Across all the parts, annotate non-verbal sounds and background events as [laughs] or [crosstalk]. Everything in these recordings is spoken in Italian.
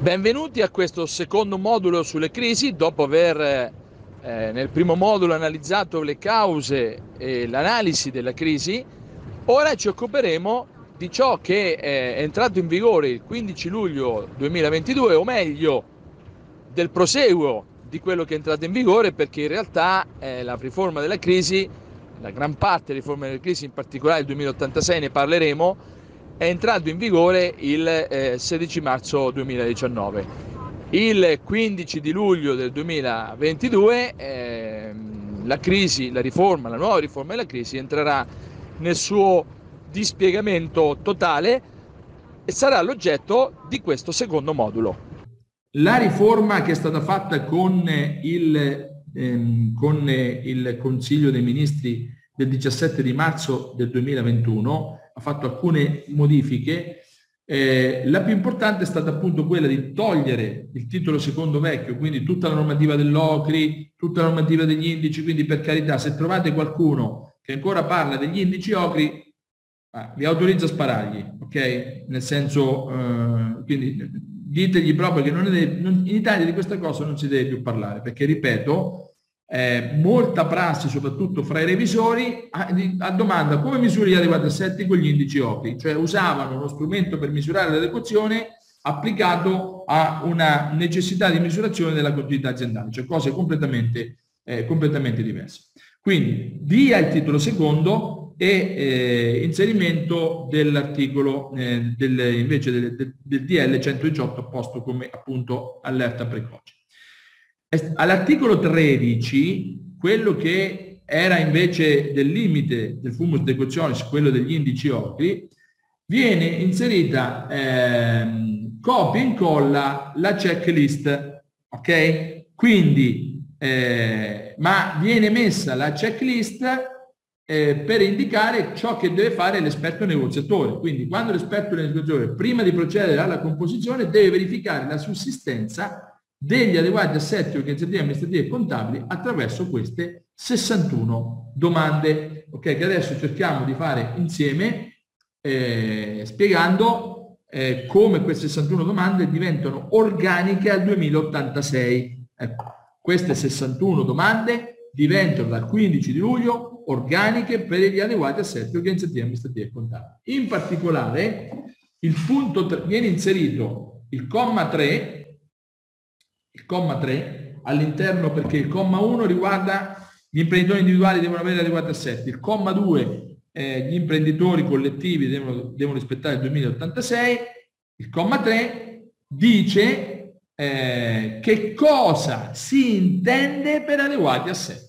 Benvenuti a questo secondo modulo sulle crisi, dopo aver eh, nel primo modulo analizzato le cause e l'analisi della crisi, ora ci occuperemo di ciò che è entrato in vigore il 15 luglio 2022, o meglio del proseguo di quello che è entrato in vigore, perché in realtà eh, la riforma della crisi, la gran parte della riforma della crisi, in particolare il 2086, ne parleremo, è entrato in vigore il eh, 16 marzo 2019. Il 15 di luglio del 2022 eh, la crisi, la riforma, la nuova riforma della crisi entrerà nel suo dispiegamento totale e sarà l'oggetto di questo secondo modulo. La riforma che è stata fatta con il, ehm, con il Consiglio dei Ministri del 17 di marzo del 2021 ha fatto alcune modifiche. Eh, la più importante è stata appunto quella di togliere il titolo secondo vecchio, quindi tutta la normativa dell'OCRI, tutta la normativa degli indici, quindi per carità, se trovate qualcuno che ancora parla degli indici OCRI, ah, vi autorizzo a sparargli, ok? Nel senso, eh, quindi ditegli proprio che non è, non, in Italia di questa cosa non si deve più parlare, perché ripeto, eh, molta prassi, soprattutto fra i revisori, a, a domanda come misuri adeguati assetti con gli indici OPI, cioè usavano uno strumento per misurare l'adeguazione applicato a una necessità di misurazione della continuità aziendale, cioè cose completamente, eh, completamente diverse. Quindi dia il titolo secondo e eh, inserimento dell'articolo eh, del, invece del, del, del DL 118 posto come appunto allerta precoce. All'articolo 13, quello che era invece del limite del fumus decotionis, quello degli indici ocri, viene inserita eh, copia e incolla la checklist, ok? Quindi, eh, ma viene messa la checklist eh, per indicare ciò che deve fare l'esperto negoziatore. Quindi quando l'esperto negoziatore, prima di procedere alla composizione, deve verificare la sussistenza degli adeguati assetti organizzativi, amministrativi e contabili attraverso queste 61 domande, ok? Che adesso cerchiamo di fare insieme eh, spiegando eh, come queste 61 domande diventano organiche al 2086. Ecco, queste 61 domande diventano dal 15 di luglio organiche per gli adeguati assetti organizzativi, amministrativi e contabili. In particolare, il punto 3, viene inserito il comma 3 il comma 3 all'interno perché il comma 1 riguarda gli imprenditori individuali devono avere adeguati assetti, il comma 2 eh, gli imprenditori collettivi devono, devono, rispettare il 2086, il comma 3 dice eh, che cosa si intende per adeguati assetti.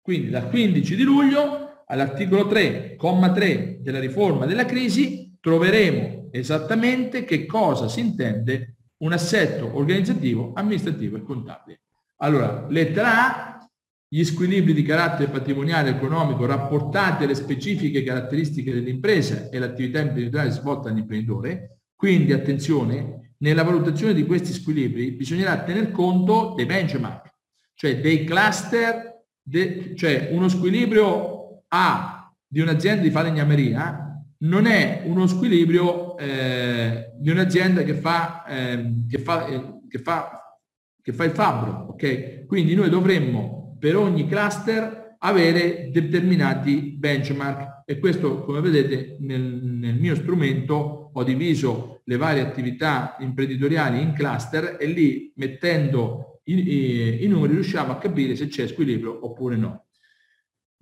Quindi dal 15 di luglio all'articolo 3, comma 3 della riforma della crisi troveremo esattamente che cosa si intende un assetto organizzativo, amministrativo e contabile. Allora, lettera A, gli squilibri di carattere patrimoniale e economico rapportati alle specifiche caratteristiche dell'impresa e l'attività imprenditoriale svolta dall'imprenditore. Quindi, attenzione, nella valutazione di questi squilibri bisognerà tener conto dei benchmark, cioè dei cluster, de, cioè uno squilibrio A di un'azienda di falegnameria non è uno squilibrio eh, di un'azienda che fa, eh, che, fa, eh, che, fa, che fa il fabbro. Okay? Quindi noi dovremmo per ogni cluster avere determinati benchmark e questo come vedete nel, nel mio strumento ho diviso le varie attività imprenditoriali in cluster e lì mettendo i, i, i numeri riusciamo a capire se c'è squilibrio oppure no.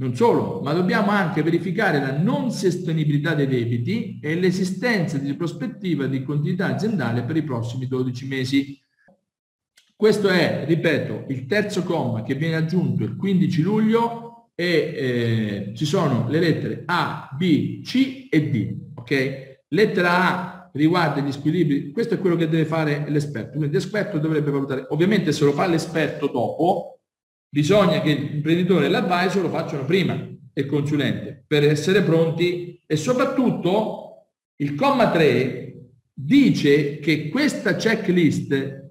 Non solo, ma dobbiamo anche verificare la non sostenibilità dei debiti e l'esistenza di prospettiva di continuità aziendale per i prossimi 12 mesi. Questo è, ripeto, il terzo comma che viene aggiunto il 15 luglio e eh, ci sono le lettere A, B, C e D. Ok? Lettera A riguarda gli squilibri, questo è quello che deve fare l'esperto, quindi l'esperto dovrebbe valutare, ovviamente se lo fa l'esperto dopo, Bisogna che l'imprenditore e l'advisor lo facciano prima e il consulente per essere pronti e soprattutto il comma 3 dice che questa checklist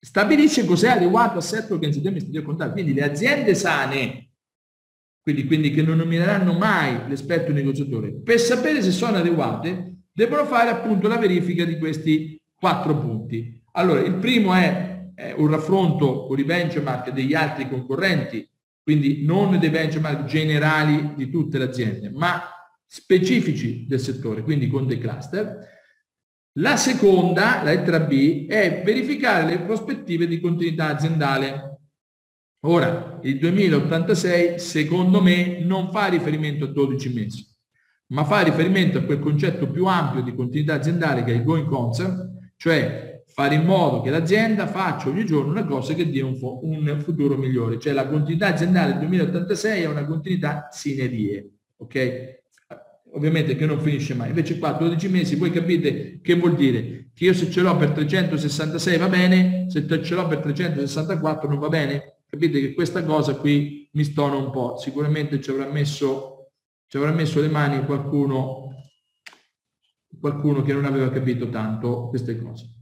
stabilisce cos'è adeguato assetto organizzativo amministrativo contabile. Quindi le aziende sane, quindi, quindi che non nomineranno mai l'esperto negoziatore, per sapere se sono adeguate, devono fare appunto la verifica di questi quattro punti. Allora, il primo è, è un raffronto con i benchmark degli altri concorrenti, quindi non dei benchmark generali di tutte le aziende, ma specifici del settore, quindi con dei cluster. La seconda, la lettera B, è verificare le prospettive di continuità aziendale. Ora, il 2086 secondo me non fa riferimento a 12 mesi, ma fa riferimento a quel concetto più ampio di continuità aziendale che è il going concern, cioè fare in modo che l'azienda faccia ogni giorno una cosa che dia un, un futuro migliore. Cioè la continuità aziendale del 2086 è una continuità sine die, ok? Ovviamente che non finisce mai. Invece qua 12 mesi, voi capite che vuol dire? Che io se ce l'ho per 366 va bene, se ce l'ho per 364 non va bene? Capite che questa cosa qui mi stona un po'. Sicuramente ci avrà messo, ci avrà messo le mani qualcuno, qualcuno che non aveva capito tanto queste cose.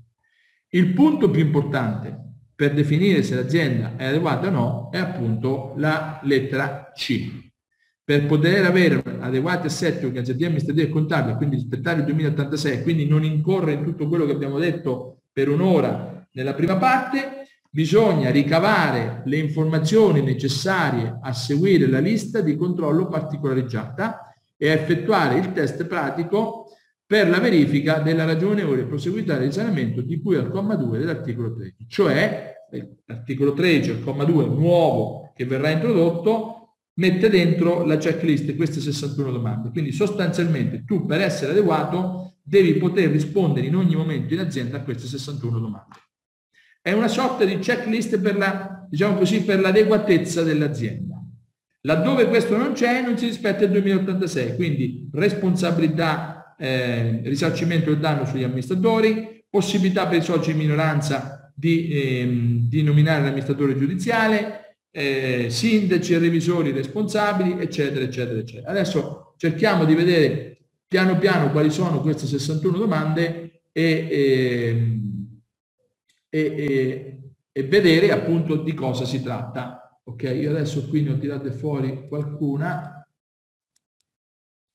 Il punto più importante per definire se l'azienda è adeguata o no è appunto la lettera C. Per poter avere adeguati assetti organizzativi, amministrativi e contabili, quindi rispettare il 2086, quindi non incorrere in tutto quello che abbiamo detto per un'ora nella prima parte, bisogna ricavare le informazioni necessarie a seguire la lista di controllo particolareggiata e a effettuare il test pratico per la verifica della ragionevole proseguità del risanamento di cui al comma 2 dell'articolo 13, cioè l'articolo 13, il comma 2 nuovo che verrà introdotto, mette dentro la checklist queste 61 domande. Quindi sostanzialmente tu per essere adeguato devi poter rispondere in ogni momento in azienda a queste 61 domande. È una sorta di checklist per la, diciamo così, per l'adeguatezza dell'azienda. Laddove questo non c'è, non si rispetta il 2086, quindi responsabilità eh, risarcimento del danno sugli amministratori, possibilità per i soci di minoranza di, ehm, di nominare l'amministratore giudiziale, eh, sindaci e revisori responsabili, eccetera, eccetera, eccetera. Adesso cerchiamo di vedere piano piano quali sono queste 61 domande e, ehm, e, e, e vedere appunto di cosa si tratta. Ok, io adesso qui ne ho tirate fuori qualcuna.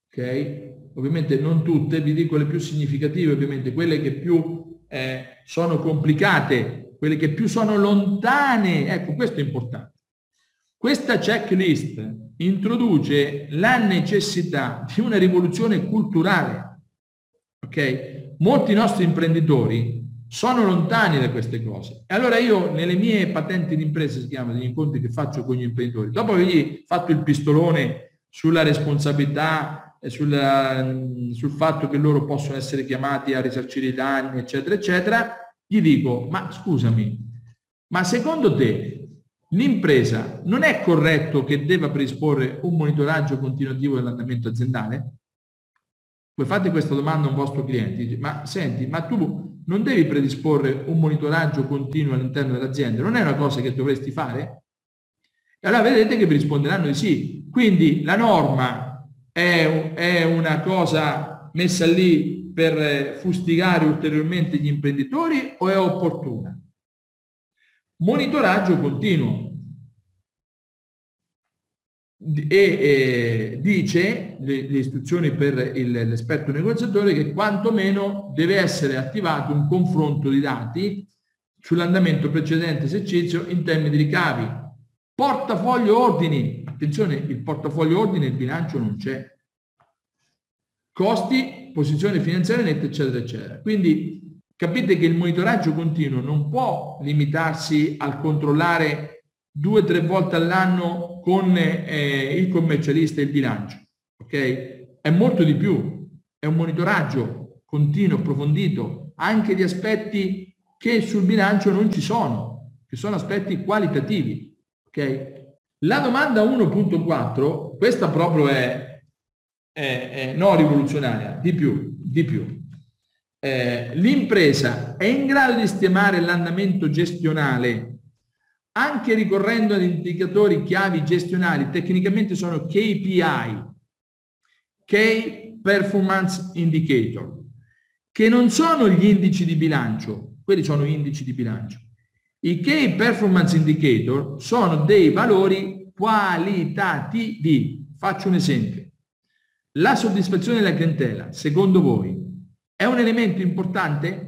Ok, ovviamente non tutte, vi dico le più significative, ovviamente quelle che più eh, sono complicate, quelle che più sono lontane, ecco questo è importante. Questa checklist introduce la necessità di una rivoluzione culturale. Ok? Molti nostri imprenditori sono lontani da queste cose. E allora io nelle mie patenti di impresa, si chiama degli incontri che faccio con gli imprenditori, dopo avergli fatto il pistolone sulla responsabilità sul, sul fatto che loro possono essere chiamati a risarcire i danni, eccetera, eccetera, gli dico, ma scusami, ma secondo te l'impresa non è corretto che debba predisporre un monitoraggio continuativo dell'andamento aziendale? Voi fate questa domanda a un vostro cliente, ma senti, ma tu non devi predisporre un monitoraggio continuo all'interno dell'azienda, non è una cosa che dovresti fare? E allora vedete che vi risponderanno di sì. Quindi la norma è, è una cosa messa lì per eh, fustigare ulteriormente gli imprenditori o è opportuna? Monitoraggio continuo. E, e dice le, le, istruzioni per l'esperto negoziatore che quantomeno deve essere attivato un confronto di dati sull'andamento precedente esercizio in termini di ricavi, portafoglio ordini, attenzione, il portafoglio ordine, il bilancio non c'è. Costi, posizione finanziaria netta, eccetera, eccetera. Quindi capite che il monitoraggio continuo non può limitarsi al controllare due o tre volte all'anno con eh, il commercialista e il bilancio. Ok? È molto di più. È un monitoraggio continuo, approfondito, anche di aspetti che sul bilancio non ci sono, che sono aspetti qualitativi. Ok? La domanda 1.4, questa proprio è, è, è no rivoluzionaria, di più, di più. Eh, l'impresa è in grado di stimare l'andamento gestionale anche ricorrendo ad indicatori chiavi gestionali, tecnicamente sono KPI, Key Performance Indicator, che non sono gli indici di bilancio, quelli sono indici di bilancio, i Key Performance Indicator sono dei valori qualitativi. Faccio un esempio. La soddisfazione della clientela, secondo voi, è un elemento importante?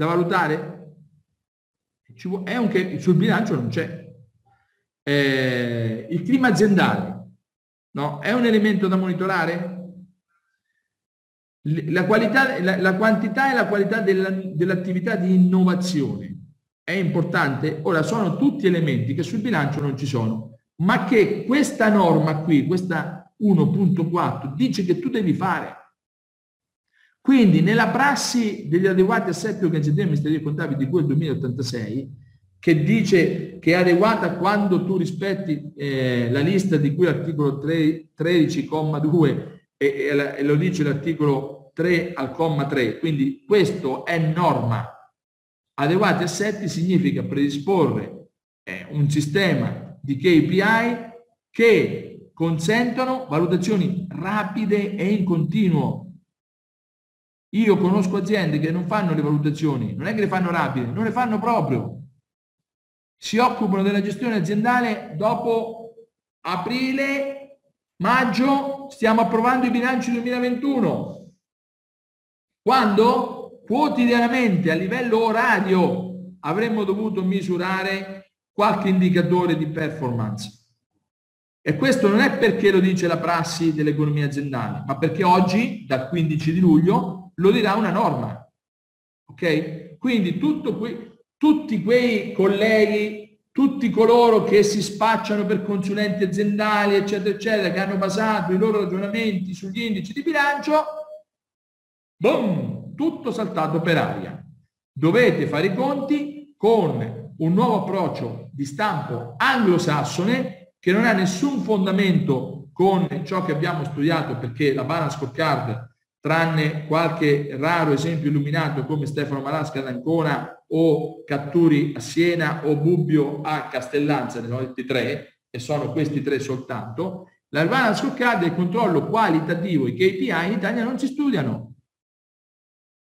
da valutare? È un sul bilancio non c'è. Eh, il clima aziendale no? è un elemento da monitorare? La, qualità, la, la quantità e la qualità della, dell'attività di innovazione è importante? Ora sono tutti elementi che sul bilancio non ci sono, ma che questa norma qui, questa 1.4, dice che tu devi fare. Quindi nella prassi degli adeguati assetti organizzativi amministrativi e contabili di cui il 2086, che dice che è adeguata quando tu rispetti eh, la lista di cui l'articolo 13,2 e, e, e lo dice l'articolo 3 al comma 3, quindi questo è norma. Adeguati assetti significa predisporre eh, un sistema di KPI che consentono valutazioni rapide e in continuo. Io conosco aziende che non fanno le valutazioni, non è che le fanno rapide, non le fanno proprio. Si occupano della gestione aziendale dopo aprile Maggio stiamo approvando i bilanci 2021. Quando quotidianamente a livello orario avremmo dovuto misurare qualche indicatore di performance. E questo non è perché lo dice la prassi dell'economia aziendale, ma perché oggi, dal 15 di luglio, lo dirà una norma. Ok? Quindi que tutti quei colleghi tutti coloro che si spacciano per consulenti aziendali, eccetera, eccetera, che hanno basato i loro ragionamenti sugli indici di bilancio, boom, tutto saltato per aria. Dovete fare i conti con un nuovo approccio di stampo anglosassone che non ha nessun fondamento con ciò che abbiamo studiato perché la balance scorecard tranne qualche raro esempio illuminato come Stefano Malasca ad Ancona o Catturi a Siena o Bubbio a Castellanza, ne ho detti tre, e sono questi tre soltanto, la balance scorecard e il controllo qualitativo, i KPI in Italia non si studiano.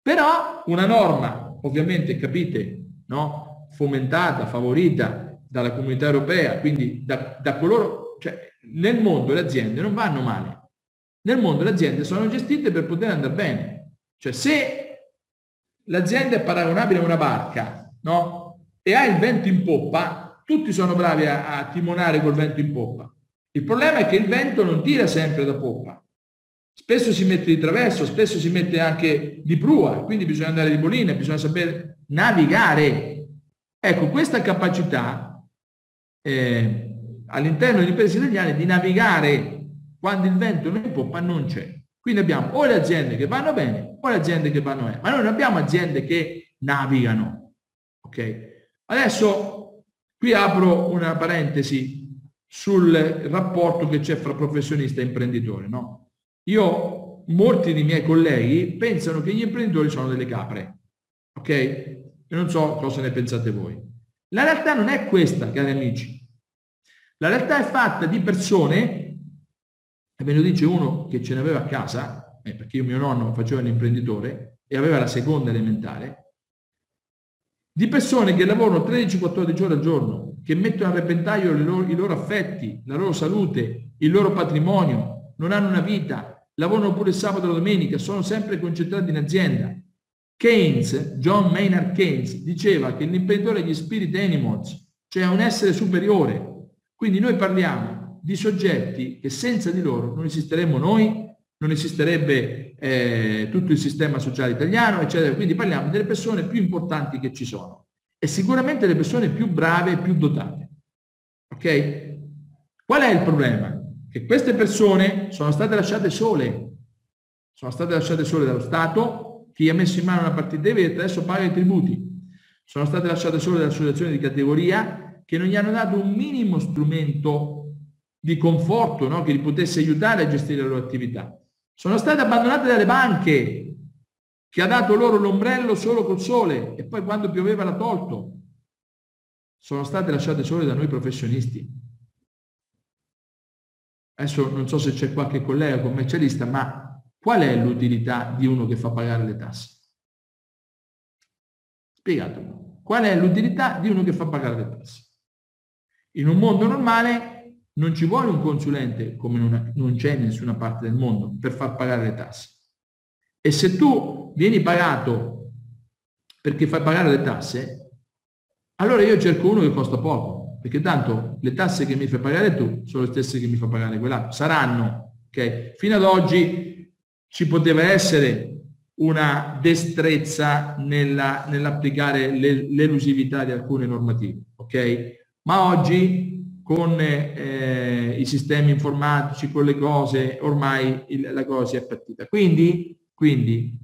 Però una norma, ovviamente capite, no? fomentata, favorita dalla comunità europea, quindi da, da coloro, cioè nel mondo le aziende non vanno male, nel mondo le aziende sono gestite per poter andare bene. Cioè se l'azienda è paragonabile a una barca no? e ha il vento in poppa, tutti sono bravi a, a timonare col vento in poppa. Il problema è che il vento non tira sempre da poppa. Spesso si mette di traverso, spesso si mette anche di prua, quindi bisogna andare di bolina, bisogna sapere navigare. Ecco, questa capacità eh, all'interno delle imprese italiane di navigare quando il vento non in poppa non c'è. Quindi abbiamo o le aziende che vanno bene o le aziende che vanno bene, ma noi non abbiamo aziende che navigano. Ok? Adesso qui apro una parentesi sul rapporto che c'è fra professionista e imprenditore. No? Io, molti dei miei colleghi pensano che gli imprenditori sono delle capre. Ok? Io non so cosa ne pensate voi. La realtà non è questa, cari amici. La realtà è fatta di persone e ve lo dice uno che ce n'aveva a casa, eh, perché io mio nonno faceva l'imprenditore e aveva la seconda elementare, di persone che lavorano 13-14 ore al giorno, che mettono a repentaglio loro, i loro affetti, la loro salute, il loro patrimonio, non hanno una vita, lavorano pure il sabato e la domenica, sono sempre concentrati in azienda. Keynes, John Maynard Keynes, diceva che l'imprenditore è gli spirit animals, cioè un essere superiore. Quindi noi parliamo di soggetti che senza di loro non esisteremmo noi, non esisterebbe eh, tutto il sistema sociale italiano, eccetera. Quindi parliamo delle persone più importanti che ci sono e sicuramente le persone più brave e più dotate. Ok? Qual è il problema? Che queste persone sono state lasciate sole, sono state lasciate sole dallo Stato, chi ha messo in mano una partita IVA adesso paga i tributi, sono state lasciate sole dalle associazioni di categoria che non gli hanno dato un minimo strumento di conforto no? che li potesse aiutare a gestire le loro attività. Sono state abbandonate dalle banche, che ha dato loro l'ombrello solo col sole e poi quando pioveva l'ha tolto. Sono state lasciate sole da noi professionisti. Adesso non so se c'è qualche collega commercialista, ma qual è l'utilità di uno che fa pagare le tasse? Spiegatemi. Qual è l'utilità di uno che fa pagare le tasse? In un mondo normale non ci vuole un consulente, come non, non c'è in nessuna parte del mondo, per far pagare le tasse. E se tu vieni pagato perché fai pagare le tasse, allora io cerco uno che costa poco, perché tanto le tasse che mi fai pagare tu sono le stesse che mi fa pagare quell'altro. Saranno, ok? Fino ad oggi ci poteva essere una destrezza nella, nell'applicare l'elusività di alcune normative, ok? Ma oggi con eh, i sistemi informatici, con le cose, ormai il, la cosa si è partita. Quindi, quindi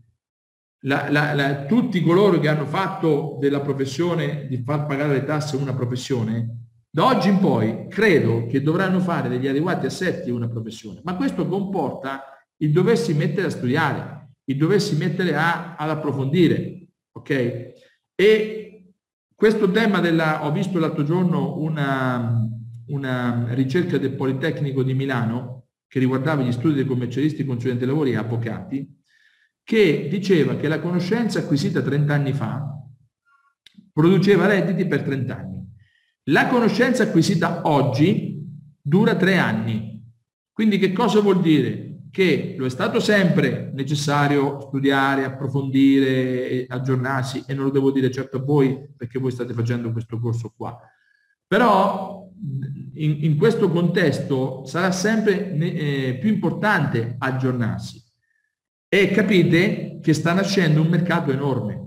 la, la, la, tutti coloro che hanno fatto della professione di far pagare le tasse una professione, da oggi in poi credo che dovranno fare degli adeguati assetti una professione, ma questo comporta il doversi mettere a studiare, il doversi mettere a, ad approfondire, ok? E questo tema della, ho visto l'altro giorno una, una ricerca del Politecnico di Milano che riguardava gli studi dei commercialisti, consulenti lavori e avvocati, che diceva che la conoscenza acquisita 30 anni fa produceva redditi per 30 anni. La conoscenza acquisita oggi dura 3 anni. Quindi che cosa vuol dire? Che lo è stato sempre necessario studiare, approfondire, aggiornarsi e non lo devo dire certo a voi perché voi state facendo questo corso qua. Però in, in questo contesto sarà sempre eh, più importante aggiornarsi e capite che sta nascendo un mercato enorme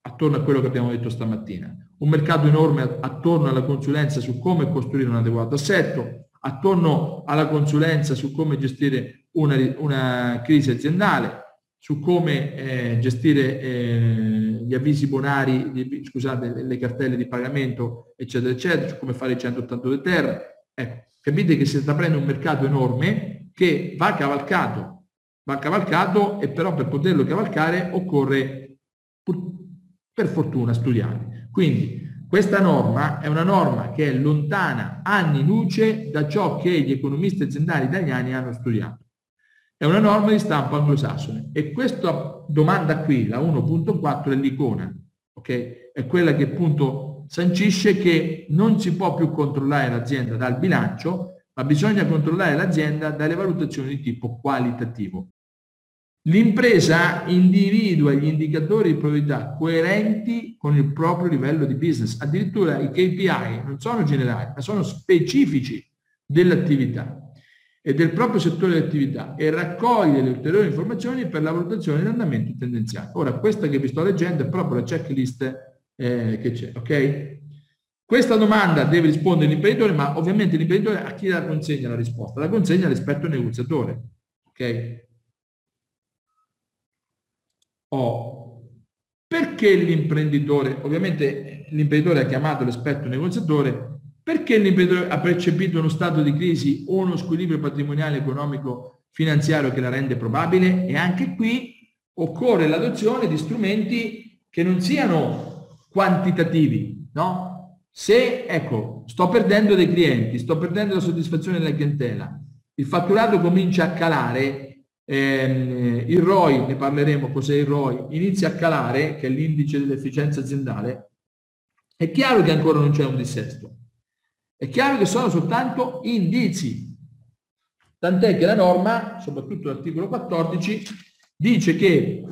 attorno a quello che abbiamo detto stamattina. Un mercato enorme attorno alla consulenza su come costruire un adeguato assetto, attorno alla consulenza su come gestire una, una crisi aziendale, su come eh, gestire eh, gli avvisi bonari, gli, scusate, le cartelle di pagamento, eccetera, eccetera, su come fare il 182 terra. Ecco, capite che si sta aprendo un mercato enorme che va cavalcato, va cavalcato e però per poterlo cavalcare occorre per fortuna studiare. Quindi questa norma è una norma che è lontana anni luce da ciò che gli economisti aziendali italiani hanno studiato. È una norma di stampo anglosassone e questa domanda qui, la 1.4, è l'icona, ok? È quella che appunto sancisce che non si può più controllare l'azienda dal bilancio, ma bisogna controllare l'azienda dalle valutazioni di tipo qualitativo. L'impresa individua gli indicatori di priorità coerenti con il proprio livello di business. Addirittura i KPI non sono generali, ma sono specifici dell'attività e del proprio settore di attività e raccoglie le ulteriori informazioni per la valutazione dell'andamento tendenziale. Ora, questa che vi sto leggendo è proprio la checklist eh, che c'è, ok? Questa domanda deve rispondere l'imprenditore, ma ovviamente l'imprenditore a chi la consegna la risposta? La consegna all'esperto negoziatore, ok? Oh. Perché l'imprenditore, ovviamente l'imprenditore ha chiamato l'esperto negoziatore perché l'imprenditore ha percepito uno stato di crisi o uno squilibrio patrimoniale economico finanziario che la rende probabile? E anche qui occorre l'adozione di strumenti che non siano quantitativi, no? Se, ecco, sto perdendo dei clienti, sto perdendo la soddisfazione della clientela, il fatturato comincia a calare, ehm, il ROI, ne parleremo cos'è il ROI, inizia a calare, che è l'indice dell'efficienza aziendale, è chiaro che ancora non c'è un dissesto. È chiaro che sono soltanto indizi, tant'è che la norma, soprattutto l'articolo 14, dice che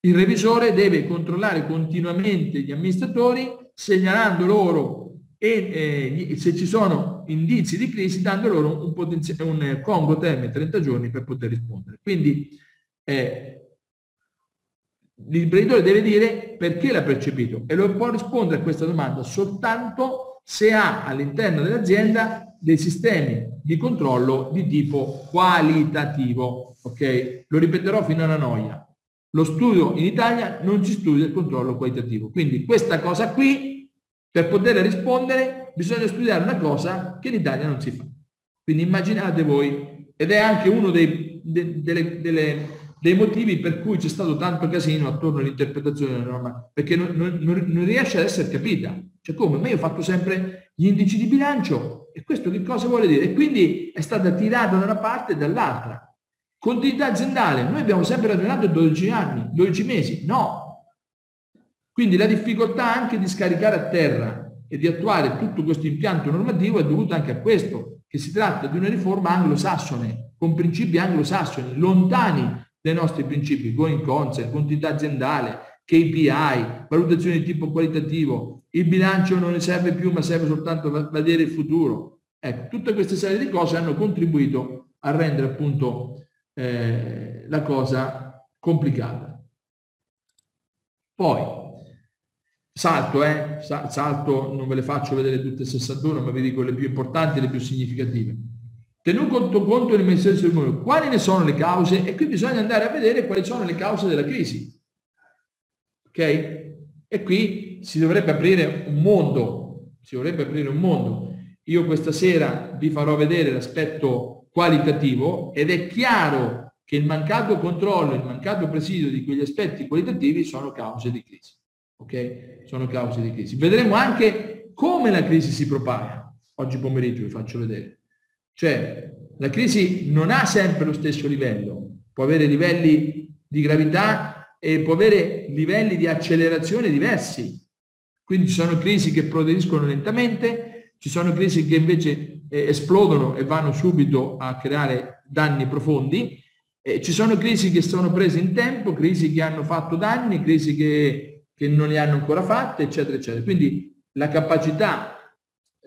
il revisore deve controllare continuamente gli amministratori segnalando loro e eh, se ci sono indizi di crisi dando loro un, un congo termine 30 giorni per poter rispondere. Quindi eh, l'imprenditore deve dire perché l'ha percepito e lo può rispondere a questa domanda soltanto se ha all'interno dell'azienda dei sistemi di controllo di tipo qualitativo. Ok? Lo ripeterò fino alla noia. Lo studio in Italia non ci studia il controllo qualitativo. Quindi questa cosa qui, per poter rispondere, bisogna studiare una cosa che in Italia non si fa. Quindi immaginate voi, ed è anche uno dei, de, delle, delle, dei motivi per cui c'è stato tanto casino attorno all'interpretazione della norma, perché non, non, non riesce ad essere capita. Cioè come? Ma io ho fatto sempre gli indici di bilancio e questo che cosa vuole dire? E quindi è stata tirata da una parte e dall'altra. Continuità aziendale, noi abbiamo sempre ragionato 12 anni, 12 mesi, no. Quindi la difficoltà anche di scaricare a terra e di attuare tutto questo impianto normativo è dovuta anche a questo, che si tratta di una riforma anglosassone, con principi anglosassoni, lontani dai nostri principi, going concern, continuità aziendale, KPI, valutazioni di tipo qualitativo, il bilancio non ne serve più ma serve soltanto a vedere il futuro. Ecco, tutte queste serie di cose hanno contribuito a rendere appunto eh, la cosa complicata. Poi, salto, eh, salto, non ve le faccio vedere tutte 61, ma vi dico le più importanti le più significative. Tenuto conto del Ministero dell'Economia, quali ne sono le cause? E qui bisogna andare a vedere quali sono le cause della crisi. Ok? E qui si dovrebbe aprire un mondo, si dovrebbe aprire un mondo. Io questa sera vi farò vedere l'aspetto qualitativo ed è chiaro che il mancato controllo, il mancato presidio di quegli aspetti qualitativi sono cause di crisi. Ok? Sono cause di crisi. Vedremo anche come la crisi si propaga. Oggi pomeriggio vi faccio vedere. Cioè, la crisi non ha sempre lo stesso livello, può avere livelli di gravità e può avere livelli di accelerazione diversi. Quindi ci sono crisi che progrediscono lentamente, ci sono crisi che invece eh, esplodono e vanno subito a creare danni profondi, eh, ci sono crisi che sono prese in tempo, crisi che hanno fatto danni, crisi che, che non ne hanno ancora fatte, eccetera, eccetera. Quindi la capacità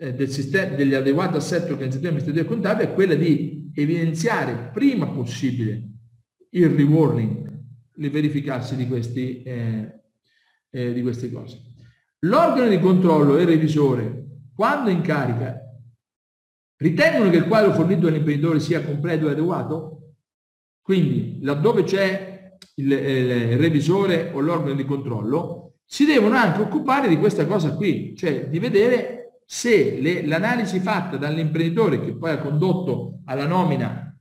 eh, del sistema, degli adeguati assetti organizzativi amministrativi e contabili è quella di evidenziare prima possibile il rewarning, il verificarsi di, questi, eh, eh, di queste cose. L'organo di controllo e il revisore, quando in carica, ritengono che il quadro fornito dall'imprenditore sia completo e adeguato? Quindi, laddove c'è il, il revisore o l'organo di controllo, si devono anche occupare di questa cosa qui, cioè di vedere se l'analisi fatta dall'imprenditore che poi ha condotto alla nomina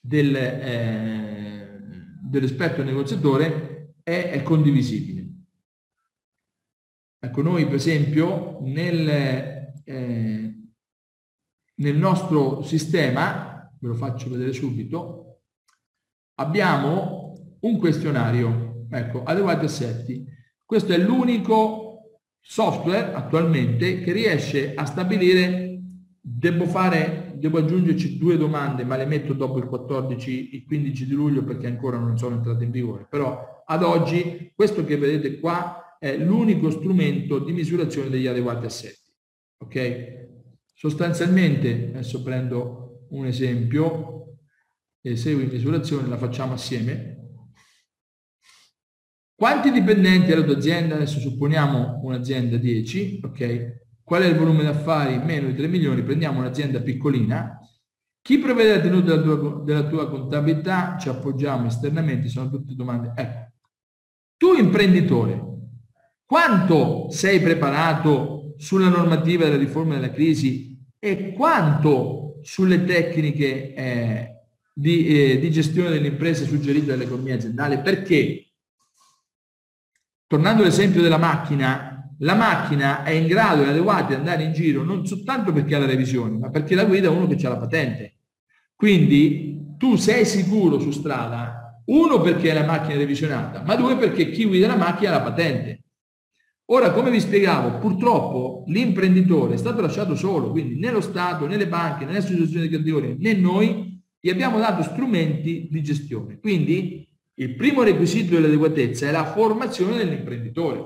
del, eh, dell'esperto negoziatore è, è, condivisibile. Ecco, noi per esempio nel, eh, nel nostro sistema, ve lo faccio vedere subito, abbiamo un questionario, ecco, adeguati assetti. Questo è l'unico software attualmente che riesce a stabilire devo fare devo aggiungerci due domande ma le metto dopo il 14 il 15 di luglio perché ancora non sono entrate in vigore. Però ad oggi questo che vedete qua è l'unico strumento di misurazione degli adeguati assetti ok? Sostanzialmente adesso prendo un esempio e seguo in misurazione la facciamo assieme quanti dipendenti ha la tua azienda? Adesso supponiamo un'azienda 10, ok? Qual è il volume d'affari? Meno di 3 milioni, prendiamo un'azienda piccolina. Chi prevede la tenuta della tua, della tua contabilità? Ci appoggiamo esternamente, sono tutte domande. Ecco, tu imprenditore, quanto sei preparato sulla normativa della riforma della crisi e quanto sulle tecniche eh, di, eh, di, gestione delle imprese suggerite dall'economia aziendale? Perché tornando all'esempio della macchina, la macchina è in grado e adeguata di andare in giro non soltanto perché ha la revisione, ma perché la guida uno che ha la patente. Quindi tu sei sicuro su strada, uno perché la macchina è revisionata, ma due perché chi guida la macchina ha la patente. Ora, come vi spiegavo, purtroppo l'imprenditore è stato lasciato solo, quindi né lo Stato, né le banche, né le associazioni di creditori, né noi gli abbiamo dato strumenti di gestione. Quindi il primo requisito dell'adeguatezza è la formazione dell'imprenditore.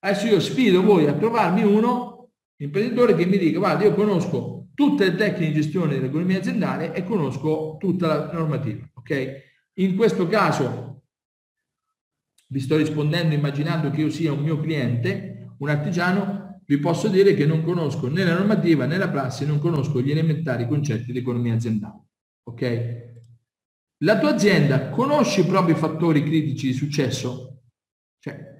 Adesso io sfido voi a trovarmi uno imprenditore che mi dica guarda io conosco tutte le tecniche di gestione dell'economia aziendale e conosco tutta la normativa. Ok? In questo caso vi sto rispondendo immaginando che io sia un mio cliente, un artigiano, vi posso dire che non conosco né la normativa né la prassi, non conosco gli elementari concetti di economia aziendale. Ok? La tua azienda conosce i propri fattori critici di successo? Cioè,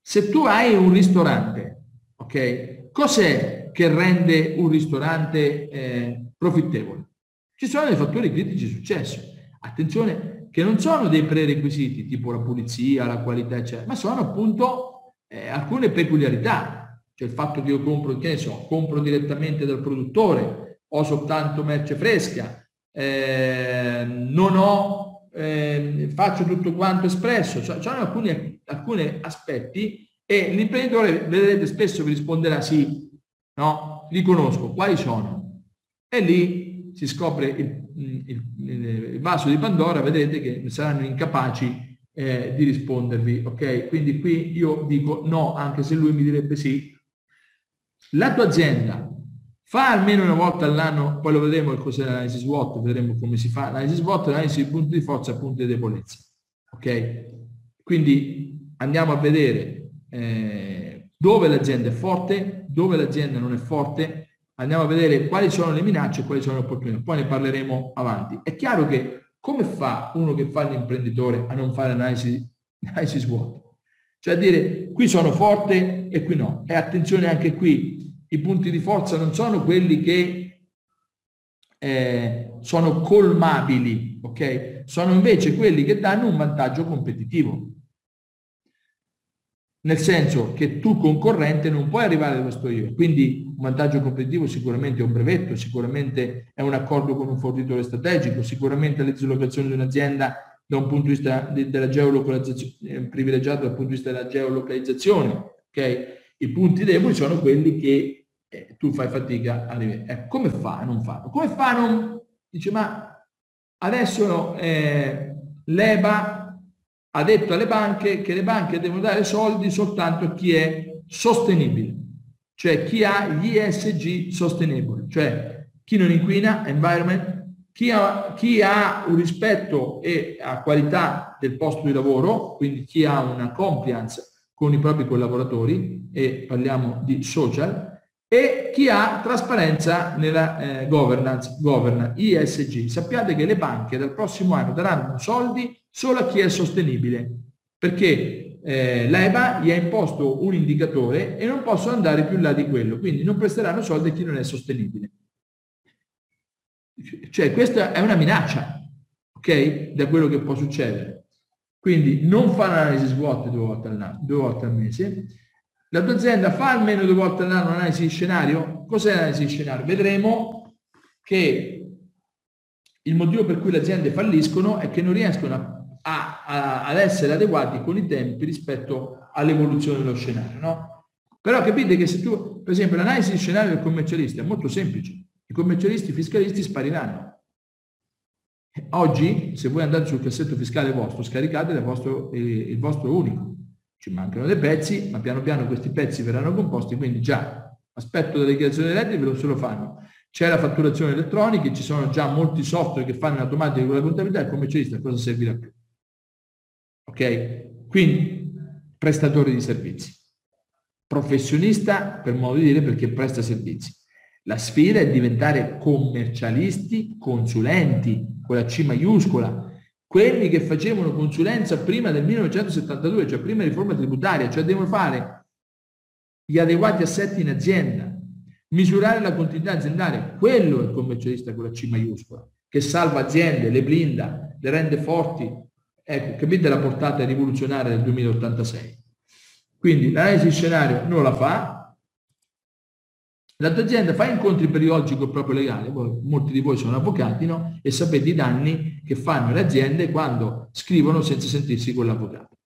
se tu hai un ristorante, ok? Cos'è che rende un ristorante eh, profittevole? Ci sono dei fattori critici di successo. Attenzione, che non sono dei prerequisiti tipo la pulizia, la qualità, eccetera, ma sono appunto eh, alcune peculiarità. Cioè il fatto che io compro, che ne so, compro direttamente dal produttore, ho soltanto merce fresca, eh, non ho, eh, faccio tutto quanto espresso, cioè, c'erano alcuni, alcuni aspetti e l'imprenditore, vedete, spesso vi risponderà sì, no, li conosco, quali sono? E lì si scopre il, il, il, vaso di Pandora, vedete che saranno incapaci eh, di rispondervi, ok? Quindi qui io dico no, anche se lui mi direbbe sì. La tua azienda fa almeno una volta all'anno, poi lo vedremo cos'è l'analisi SWOT, vedremo come si fa l'analisi SWOT, l'analisi di punti di forza punti di debolezza, ok? Quindi andiamo a vedere eh, dove l'azienda è forte, dove l'azienda non è forte, andiamo a vedere quali sono le minacce e quali sono le opportunità, poi ne parleremo avanti. È chiaro che come fa uno che fa l'imprenditore a non fare analisi, analisi SWOT? Cioè dire qui sono forte e qui no. E attenzione anche qui, i punti di forza non sono quelli che eh, sono colmabili, ok? Sono invece quelli che danno un vantaggio competitivo. Nel senso che tu concorrente non puoi arrivare da questo io. Quindi un vantaggio competitivo sicuramente è un brevetto, sicuramente è un accordo con un fornitore strategico, sicuramente le dislocazioni di un'azienda da un punto di vista de, della geolocalizzazione, eh, privilegiato dal punto di vista della geolocalizzazione. Okay? I punti deboli sono quelli che eh, tu fai fatica a rivedere. Eh, come fa a non farlo? Come fa a non... Dice, ma adesso eh, l'EBA ha detto alle banche che le banche devono dare soldi soltanto a chi è sostenibile cioè chi ha gli ESG sostenibili, cioè chi non inquina, environment, chi ha, chi ha, un rispetto e a qualità del posto di lavoro, quindi chi ha una compliance con i propri collaboratori, e parliamo di social, e chi ha trasparenza nella eh, governance, governance, ISG. Sappiate che le banche dal prossimo anno daranno soldi solo a chi è sostenibile, perché eh, l'EBA gli ha imposto un indicatore e non possono andare più in là di quello, quindi non presteranno soldi a chi non è sostenibile. Cioè questa è una minaccia, ok? Da quello che può succedere. Quindi non fa un'analisi SWOT due volte, all'anno, due volte al mese. La tua azienda fa almeno due volte all'anno un'analisi di scenario? Cos'è l'analisi di scenario? Vedremo che il motivo per cui le aziende falliscono è che non riescono a a, a, ad essere adeguati con i tempi rispetto all'evoluzione dello scenario. No? Però capite che se tu, per esempio, l'analisi di scenario del commercialista è molto semplice. I commercialisti fiscalisti spariranno. Oggi, se voi andate sul cassetto fiscale vostro, scaricate il vostro, eh, il vostro unico. Ci mancano dei pezzi, ma piano piano questi pezzi verranno composti, quindi già aspetto della dichiarazione dei redditi ve lo se lo fanno. C'è la fatturazione elettronica, ci sono già molti software che fanno in automatico la contabilità, il commercialista cosa servirà più? Ok? Quindi, prestatore di servizi. Professionista, per modo di dire, perché presta servizi. La sfida è diventare commercialisti, consulenti, con la C maiuscola, quelli che facevano consulenza prima del 1972, cioè prima riforma tributaria, cioè devono fare gli adeguati assetti in azienda, misurare la continuità aziendale, quello è il commercialista con la C maiuscola, che salva aziende, le blinda, le rende forti, Ecco, capite la portata rivoluzionaria del 2086. Quindi l'analisi scenario non la fa, la tua azienda fa incontri periodici col proprio legale, molti di voi sono avvocati, no? E sapete i danni che fanno le aziende quando scrivono senza sentirsi con l'avvocato.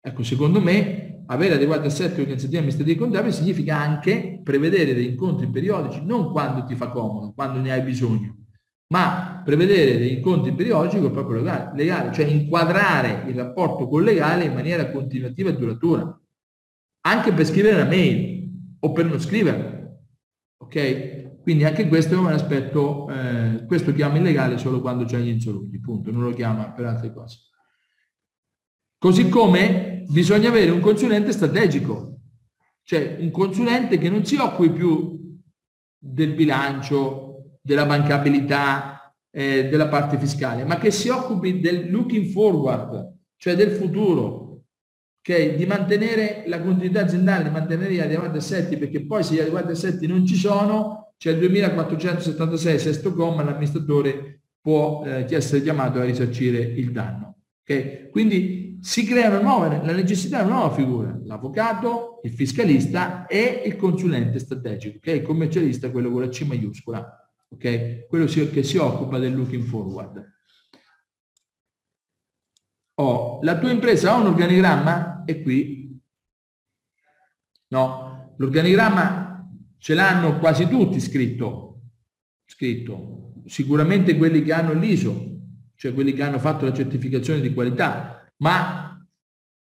Ecco, secondo me, avere adeguati assetti organizzativi amministrativi contabili significa anche prevedere dei incontri periodici, non quando ti fa comodo, quando ne hai bisogno, ma prevedere degli incontri periodici con il proprio legale, legale, cioè inquadrare il rapporto con il legale in maniera continuativa e duratura, anche per scrivere una mail o per non scriverla. Ok? Quindi anche questo è un aspetto, eh, questo chiama illegale solo quando c'è gli insoluti, punto, non lo chiama per altre cose. Così come bisogna avere un consulente strategico, cioè un consulente che non si occupi più del bilancio, della bancabilità, eh, della parte fiscale, ma che si occupi del looking forward, cioè del futuro, okay? di mantenere la continuità aziendale, di mantenere gli adeguati assetti, perché poi se gli adeguati assetti non ci sono, c'è il 2476 sesto comma, l'amministratore può eh, essere chiamato a risarcire il danno. Okay? Quindi si crea una nuova, la necessità di una nuova figura, l'avvocato, il fiscalista e il consulente strategico, okay? il commercialista, quello con la C maiuscola ok? Quello che si occupa del looking forward. Oh, la tua impresa ha un organigramma? È qui. No, l'organigramma ce l'hanno quasi tutti scritto, scritto. Sicuramente quelli che hanno l'ISO, cioè quelli che hanno fatto la certificazione di qualità, ma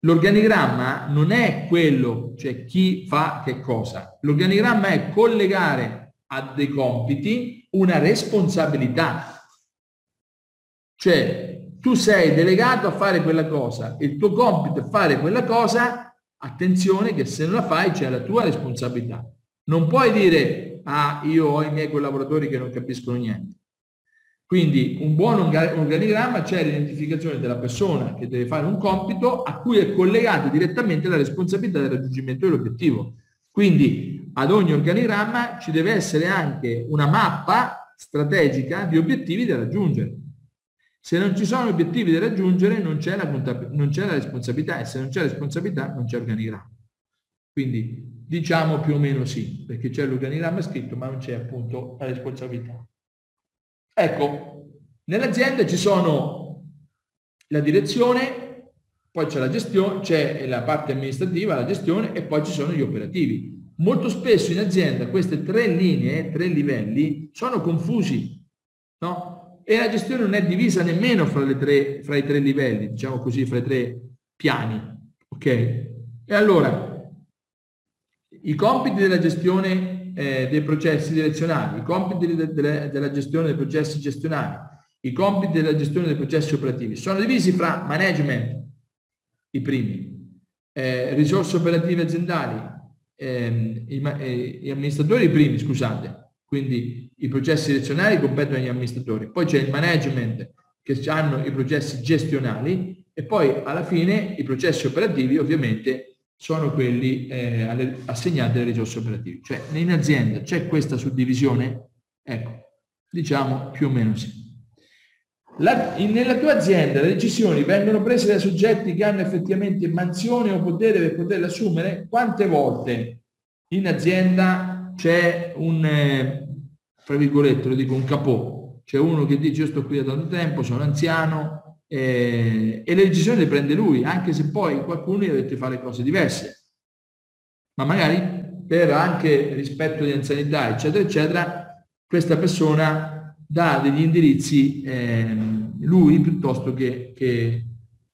L'organigramma non è quello, cioè chi fa che cosa. L'organigramma è collegare a dei compiti una responsabilità. Cioè, tu sei delegato a fare quella cosa, il tuo compito è fare quella cosa, attenzione che se non la fai c'è la tua responsabilità. Non puoi dire, ah, io ho i miei collaboratori che non capiscono niente. Quindi un buon organigramma c'è l'identificazione della persona che deve fare un compito a cui è collegata direttamente la responsabilità del raggiungimento dell'obiettivo. Quindi ad ogni organigramma ci deve essere anche una mappa strategica di obiettivi da raggiungere. Se non ci sono obiettivi da raggiungere non c'è la, non c'è la responsabilità e se non c'è responsabilità non c'è organigramma. Quindi diciamo più o meno sì, perché c'è l'organigramma scritto ma non c'è appunto la responsabilità. Ecco, nell'azienda ci sono la direzione, poi c'è la gestione, c'è la parte amministrativa, la gestione e poi ci sono gli operativi. Molto spesso in azienda queste tre linee, tre livelli, sono confusi, no? E la gestione non è divisa nemmeno fra, tre, fra i tre livelli, diciamo così, fra i tre piani, ok? E allora, i compiti della gestione eh, dei processi direzionali, i compiti de, de, della gestione dei processi gestionali, i compiti della gestione dei processi operativi. Sono divisi fra management, i primi, eh, risorse operative aziendali, eh, i, eh, gli amministratori i primi, scusate, quindi i processi direzionali competono agli amministratori. Poi c'è il management che hanno i processi gestionali e poi alla fine i processi operativi ovviamente sono quelli eh, assegnati alle risorse operative. Cioè in azienda c'è questa suddivisione? Ecco, diciamo più o meno sì. La, in, nella tua azienda le decisioni vengono prese dai soggetti che hanno effettivamente mansione o potere per poterle assumere? Quante volte in azienda c'è un, tra virgolette, lo dico, un capò, c'è uno che dice io sto qui da tanto tempo, sono anziano, eh, e le decisioni le prende lui, anche se poi qualcuno gli dovete fare cose diverse. Ma magari per anche rispetto di anzianità, eccetera, eccetera, questa persona dà degli indirizzi eh, lui piuttosto che, che,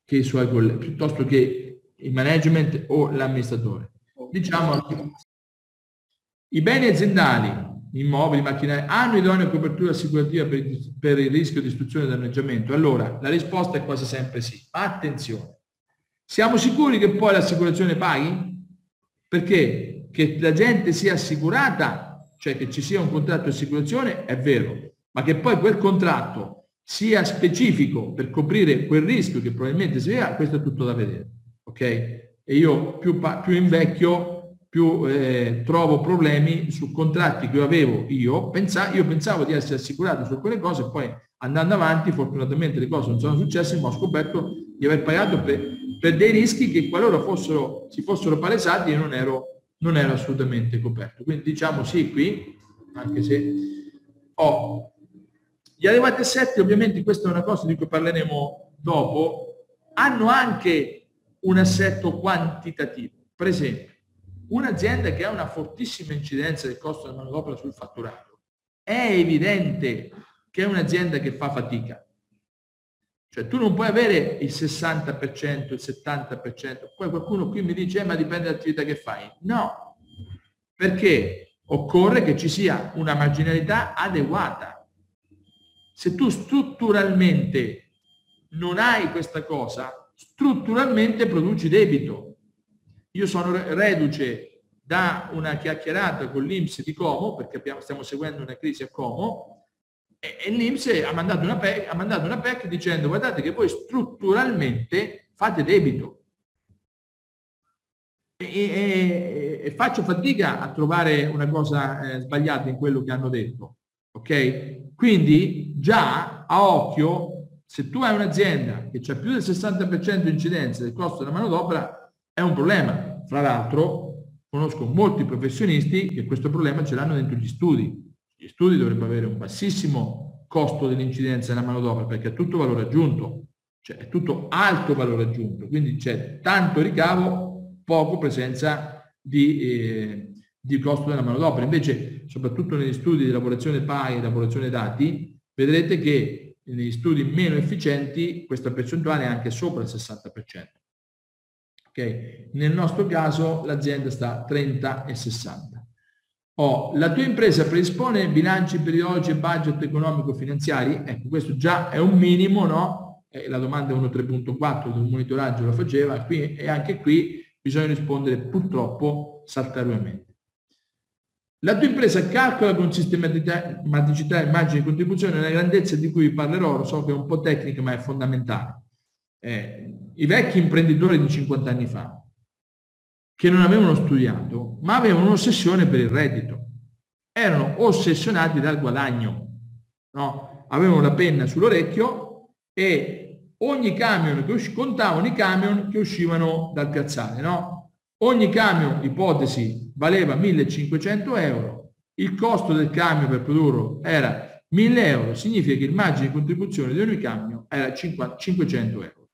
che, i suoi colleghi, piuttosto che il management o l'amministratore. Diciamo, i beni aziendali immobili, macchinari, hanno idonea copertura assicurativa per, per il rischio di istruzione e danneggiamento? Allora, la risposta è quasi sempre sì. Ma attenzione, siamo sicuri che poi l'assicurazione paghi? Perché che la gente sia assicurata, cioè che ci sia un contratto di assicurazione, è vero, ma che poi quel contratto sia specifico per coprire quel rischio che probabilmente si vede, questo è tutto da vedere. Ok? E io più, più invecchio più eh, trovo problemi su contratti che avevo io, pensa, io pensavo di essere assicurato su quelle cose, poi andando avanti fortunatamente le cose non sono successe, ma ho scoperto di aver pagato per, per dei rischi che qualora fossero, si fossero palesati io non ero, non ero assolutamente coperto. Quindi diciamo sì qui, anche se ho gli elevati assetti, ovviamente questa è una cosa di cui parleremo dopo, hanno anche un assetto quantitativo. Per esempio, un'azienda che ha una fortissima incidenza del costo della manodopera sul fatturato, è evidente che è un'azienda che fa fatica. Cioè tu non puoi avere il 60%, il 70%, poi qualcuno qui mi dice eh, ma dipende dall'attività che fai. No, perché occorre che ci sia una marginalità adeguata. Se tu strutturalmente non hai questa cosa, strutturalmente produci debito io sono reduce da una chiacchierata con l'Inps di Como, perché abbiamo, stiamo seguendo una crisi a Como, e, e l'Inps ha mandato, una PEC, ha mandato una PEC dicendo guardate che voi strutturalmente fate debito. E, e, e faccio fatica a trovare una cosa eh, sbagliata in quello che hanno detto. Ok? Quindi già a occhio, se tu hai un'azienda che ha più del 60% di incidenza del costo della manodopera, è un problema. Fra l'altro, conosco molti professionisti che questo problema ce l'hanno dentro gli studi. Gli studi dovrebbero avere un bassissimo costo dell'incidenza della manodopera perché è tutto valore aggiunto, cioè è tutto alto valore aggiunto, quindi c'è tanto ricavo, poco presenza di, eh, di costo della manodopera. Invece, soprattutto negli studi di lavorazione PAI e lavorazione dati, vedrete che negli studi meno efficienti questa percentuale è anche sopra il 60%. Okay? Nel nostro caso l'azienda sta a 30 e 60. Oh, la tua impresa predispone bilanci periodici e budget economico-finanziari? Ecco, questo già è un minimo, no? Eh, la domanda 1.3.4 del monitoraggio lo faceva, qui, e anche qui bisogna rispondere purtroppo saltuariamente. La tua impresa calcola con sistematicità immagini di contribuzione una grandezza di cui parlerò, lo so che è un po' tecnica ma è fondamentale. Eh, I vecchi imprenditori di 50 anni fa che non avevano studiato, ma avevano un'ossessione per il reddito. Erano ossessionati dal guadagno. No? Avevano la penna sull'orecchio e ogni camion che usci- contavano i camion che uscivano dal piazzale. No? Ogni camion, ipotesi, valeva 1500 euro, il costo del camion per produrlo era 1000 euro, significa che il margine di contribuzione di ogni camion era 500 euro.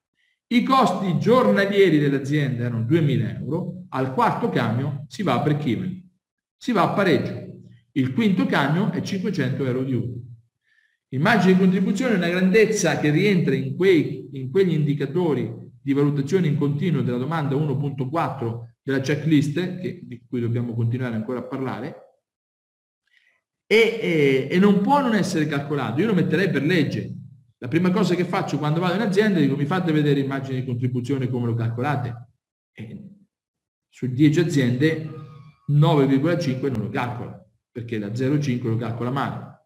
I costi giornalieri dell'azienda erano 2.000 euro, al quarto camion si va a break even, si va a pareggio. Il quinto camion è 500 euro di utile. Immagine di contribuzione è una grandezza che rientra in, quei, in quegli indicatori di valutazione in continuo della domanda 1.4 della checklist, che, di cui dobbiamo continuare ancora a parlare, e, e, e non può non essere calcolato. Io lo metterei per legge, la prima cosa che faccio quando vado in azienda dico mi fate vedere immagini di contribuzione come lo calcolate. E su 10 aziende 9,5 non lo calcola, perché da 0,5 lo calcola male.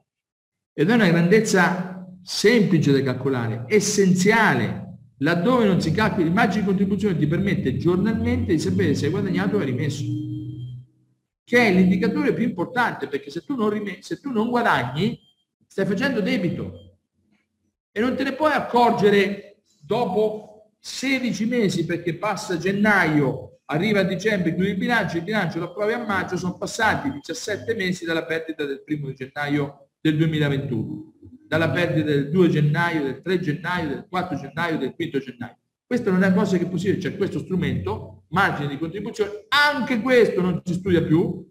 Ed è una grandezza semplice da calcolare, essenziale. Laddove non si calcola, l'immagine di contribuzione ti permette giornalmente di sapere se hai guadagnato o hai rimesso, che è l'indicatore più importante, perché se tu non, se tu non guadagni, stai facendo debito e non te ne puoi accorgere dopo 16 mesi perché passa gennaio, arriva a dicembre, chiudi il bilancio, il bilancio lo approvi a maggio, sono passati 17 mesi dalla perdita del primo gennaio del 2021, dalla perdita del 2 gennaio, del 3 gennaio, del 4 gennaio, del 5 gennaio. Questa non è una cosa che è possibile, c'è questo strumento, margine di contribuzione, anche questo non si studia più.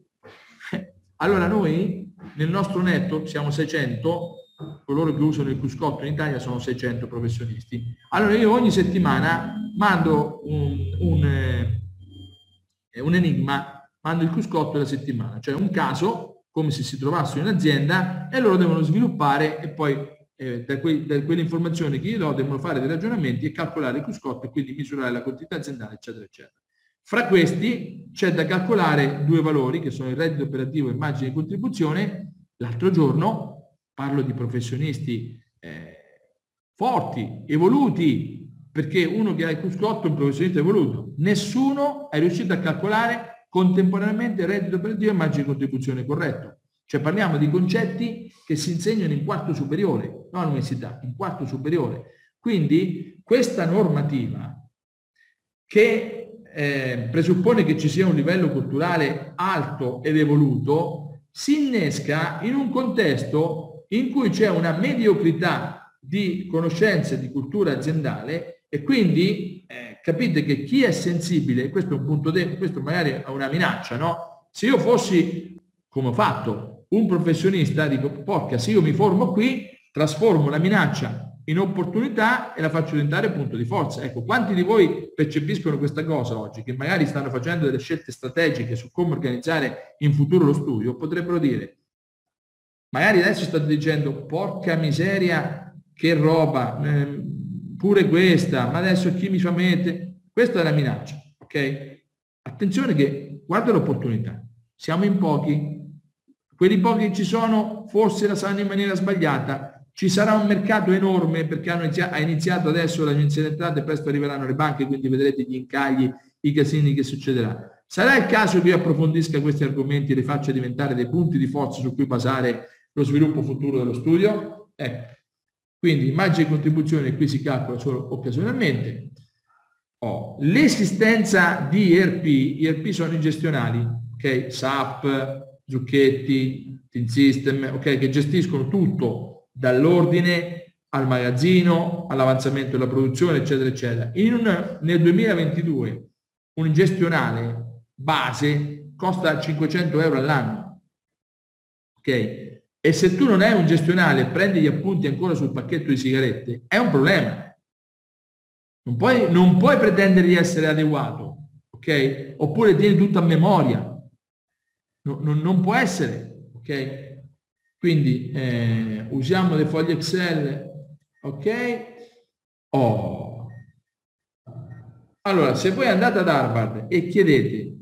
[laughs] Allora noi nel nostro netto siamo 600, coloro che usano il cruscotto in Italia sono 600 professionisti. Allora io ogni settimana mando un, un, eh, un enigma, mando il cruscotto della settimana, cioè un caso come se si trovassero in azienda e loro devono sviluppare e poi eh, da, que, da, quelle informazioni che io do devono fare dei ragionamenti e calcolare il cruscotto e quindi misurare la quantità aziendale, eccetera, eccetera. Fra questi c'è da calcolare due valori che sono il reddito operativo e immagine di contribuzione. L'altro giorno parlo di professionisti eh, forti, evoluti, perché uno che ha il cruscotto è un professionista evoluto. Nessuno è riuscito a calcolare contemporaneamente il reddito operativo e margine di contribuzione corretto. Cioè parliamo di concetti che si insegnano in quarto superiore, non all'università, in quarto superiore. Quindi questa normativa che eh, presuppone che ci sia un livello culturale alto ed evoluto si innesca in un contesto in cui c'è una mediocrità di conoscenze di cultura aziendale e quindi eh, capite che chi è sensibile, questo è un punto debole, questo magari è una minaccia, no? Se io fossi, come ho fatto, un professionista, dico, porca, se io mi formo qui, trasformo la minaccia in opportunità e la faccio diventare punto di forza. Ecco, quanti di voi percepiscono questa cosa oggi, che magari stanno facendo delle scelte strategiche su come organizzare in futuro lo studio, potrebbero dire, Magari adesso state dicendo, porca miseria, che roba, eh, pure questa, ma adesso chi mi fa mette? Questa è la minaccia, ok? Attenzione che guarda l'opportunità, siamo in pochi, quelli pochi che ci sono forse la sanno in maniera sbagliata, ci sarà un mercato enorme perché ha iniziato adesso l'agenzia delle entrate, presto arriveranno le banche, quindi vedrete gli incagli, i casini che succederà. Sarà il caso che io approfondisca questi argomenti e li faccia diventare dei punti di forza su cui basare lo sviluppo futuro dello studio. Ecco. Quindi immagine e contribuzione qui si calcola solo occasionalmente. Oh, l'esistenza di ERP, ERP sono i gestionali, ok? SAP, Zucchetti, Team System, ok? Che gestiscono tutto dall'ordine al magazzino, all'avanzamento della produzione, eccetera, eccetera. Un, nel 2022 un gestionale base costa 500 euro all'anno. Ok? E se tu non hai un gestionale e prendi gli appunti ancora sul pacchetto di sigarette, è un problema. Non puoi, non puoi pretendere di essere adeguato, ok? Oppure tieni tutto a memoria. No, non, non può essere, ok? Quindi eh, usiamo le foglie Excel, ok? Oh. Allora, se voi andate ad Harvard e chiedete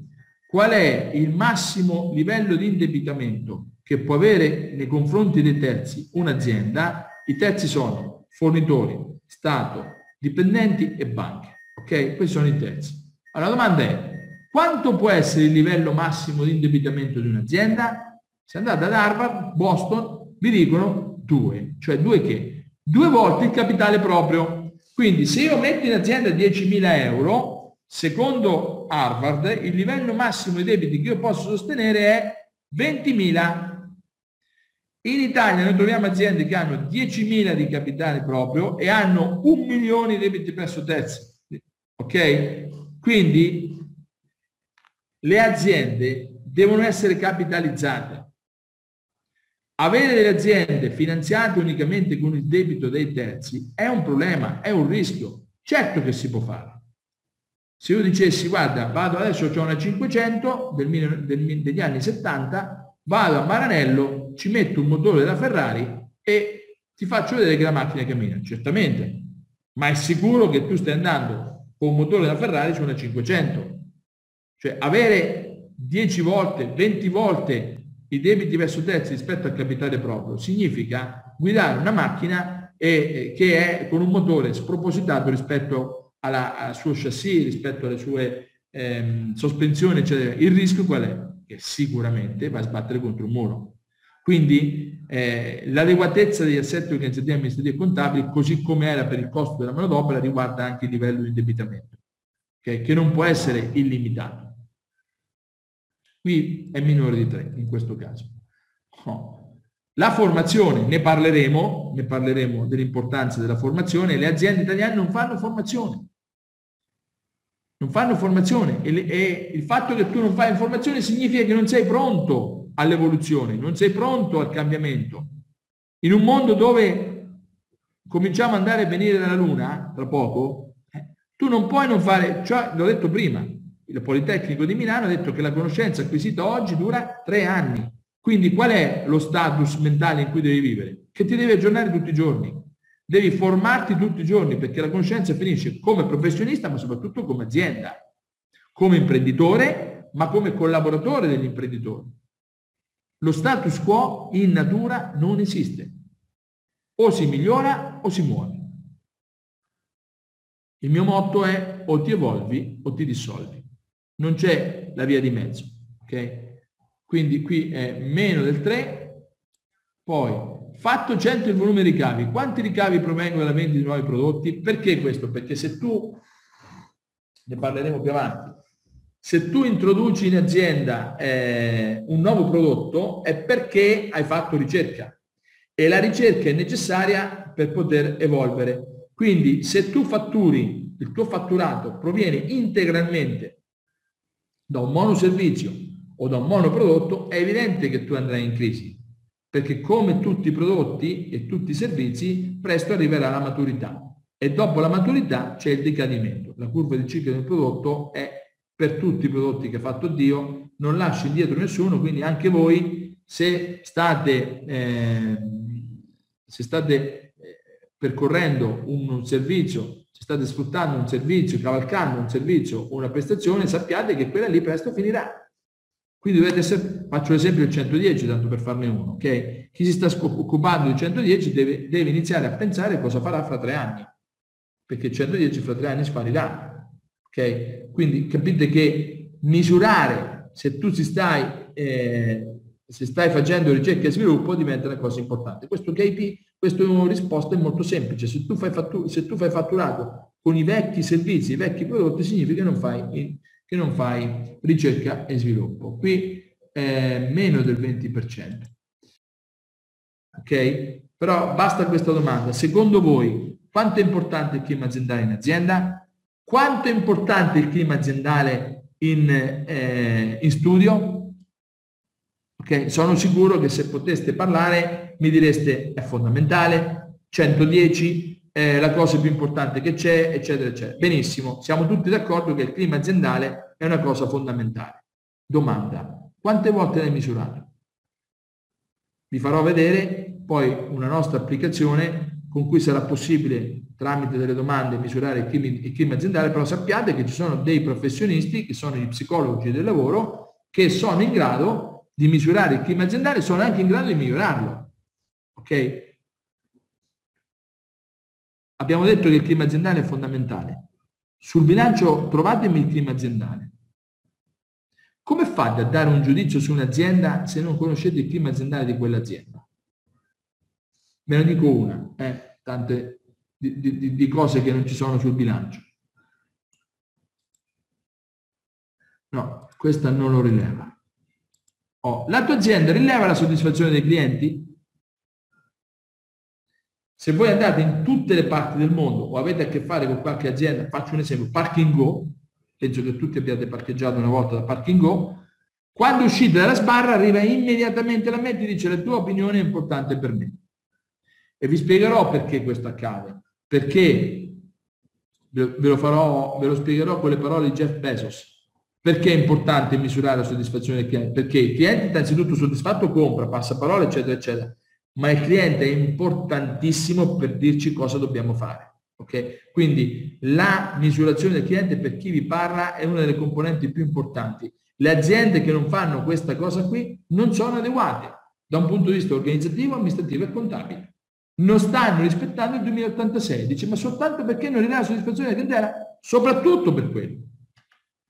qual è il massimo livello di indebitamento che può avere nei confronti dei terzi un'azienda, i terzi sono fornitori, Stato, dipendenti e banche. Ok? Questi sono i terzi. Allora la domanda è, quanto può essere il livello massimo di indebitamento di un'azienda? Se andate ad Harvard, Boston, vi dicono due. Cioè due che? Due volte il capitale proprio. Quindi se io metto in azienda 10.000 euro, secondo Harvard, il livello massimo di debiti che io posso sostenere è 20.000 in Italia noi troviamo aziende che hanno 10.000 di capitale proprio e hanno un milione di debiti presso terzi. Ok? Quindi le aziende devono essere capitalizzate. Avere delle aziende finanziate unicamente con il debito dei terzi è un problema, è un rischio. Certo che si può fare. Se io dicessi, guarda, vado adesso, ho una 500 del, del, degli anni 70, vado a Maranello, ci metto un motore della Ferrari e ti faccio vedere che la macchina cammina. Certamente, ma è sicuro che tu stai andando con un motore della Ferrari su una 500. Cioè avere 10 volte, 20 volte i debiti verso terzi rispetto al capitale proprio significa guidare una macchina e, che è con un motore spropositato rispetto alla, al suo chassis, rispetto alle sue ehm, sospensioni, eccetera. Il rischio qual è? Che sicuramente va a sbattere contro un muro. Quindi eh, l'adeguatezza degli assetti organizzativi amministrativi e contabili, così come era per il costo della manodopera, riguarda anche il livello di indebitamento, okay? che non può essere illimitato. Qui è minore di 3 in questo caso. Oh. La formazione, ne parleremo, ne parleremo dell'importanza della formazione, le aziende italiane non fanno formazione non fanno formazione e, e, il fatto che tu non fai informazione significa che non sei pronto all'evoluzione, non sei pronto al cambiamento. In un mondo dove cominciamo ad andare a venire dalla Luna, tra poco, eh, tu non puoi non fare, cioè, l'ho detto prima, il Politecnico di Milano ha detto che la conoscenza acquisita oggi dura tre anni. Quindi qual è lo status mentale in cui devi vivere? Che ti devi aggiornare tutti i giorni. Devi formarti tutti i giorni perché la conoscenza finisce come professionista, ma soprattutto come azienda, come imprenditore, ma come collaboratore degli imprenditori. Lo status quo in natura non esiste. O si migliora o si muore. Il mio motto è o ti evolvi o ti dissolvi. Non c'è la via di mezzo. Okay? Quindi qui è meno del 3, poi Fatto 100 il volume ricavi, quanti ricavi provengono dalla vendita di nuovi prodotti? Perché questo? Perché se tu, ne parleremo più avanti, se tu introduci in azienda eh, un nuovo prodotto è perché hai fatto ricerca e la ricerca è necessaria per poter evolvere. Quindi se tu fatturi, il tuo fatturato proviene integralmente da un monoservizio o da un monoprodotto, è evidente che tu andrai in crisi perché come tutti i prodotti e tutti i servizi, presto arriverà la maturità e dopo la maturità c'è il decadimento. La curva di ciclo del prodotto è per tutti i prodotti che ha fatto Dio, non lascia indietro nessuno, quindi anche voi se state, eh, se state eh, percorrendo un servizio, se state sfruttando un servizio, cavalcando un servizio o una prestazione, sappiate che quella lì presto finirà quindi dovete essere, faccio l'esempio del 110, tanto per farne uno, ok? Chi si sta occupando del 110 deve, deve, iniziare a pensare cosa farà fra tre anni, perché il 110 fra tre anni sparirà, ok? Quindi capite che misurare se tu si stai, eh, se stai facendo ricerca e sviluppo diventa una cosa importante. Questo KP, questa risposta è molto semplice. Se tu, fai fattu- se tu fai fatturato con i vecchi servizi, i vecchi prodotti, significa che non fai che non fai ricerca e sviluppo. Qui è meno del 20%. Ok? Però basta questa domanda. Secondo voi quanto è importante il clima aziendale in azienda? Quanto è importante il clima aziendale in, eh, in studio? Ok? Sono sicuro che se poteste parlare mi direste è fondamentale, 110, è la cosa più importante che c'è, eccetera, eccetera. Benissimo, siamo tutti d'accordo che il clima aziendale è una cosa fondamentale. Domanda, quante volte l'hai misurato? Vi farò vedere poi una nostra applicazione con cui sarà possibile tramite delle domande misurare il clima, il clima aziendale, però sappiate che ci sono dei professionisti, che sono gli psicologi del lavoro, che sono in grado di misurare il clima aziendale, sono anche in grado di migliorarlo. Ok? Abbiamo detto che il clima aziendale è fondamentale. Sul bilancio trovatemi il clima aziendale. Come fate a dare un giudizio su un'azienda se non conoscete il clima aziendale di quell'azienda? Ve ne dico una, eh, tante di, di, di cose che non ci sono sul bilancio. No, questa non lo rileva. Oh, la tua azienda rileva la soddisfazione dei clienti? Se voi andate in tutte le parti del mondo o avete a che fare con qualche azienda, faccio un esempio, Parking Go, penso che tutti abbiate parcheggiato una volta da Parking Go, quando uscite dalla sbarra arriva immediatamente la mente e dice la tua opinione è importante per me. E vi spiegherò perché questo accade. Perché, ve lo, farò, ve lo spiegherò con le parole di Jeff Bezos. Perché è importante misurare la soddisfazione del cliente? Perché il cliente innanzitutto soddisfatto compra, passa parole, eccetera, eccetera ma il cliente è importantissimo per dirci cosa dobbiamo fare. Okay? Quindi la misurazione del cliente per chi vi parla è una delle componenti più importanti. Le aziende che non fanno questa cosa qui non sono adeguate da un punto di vista organizzativo, amministrativo e contabile. Non stanno rispettando il 2086. Dice, ma soltanto perché non rileva la soddisfazione della clientela? Soprattutto per quello.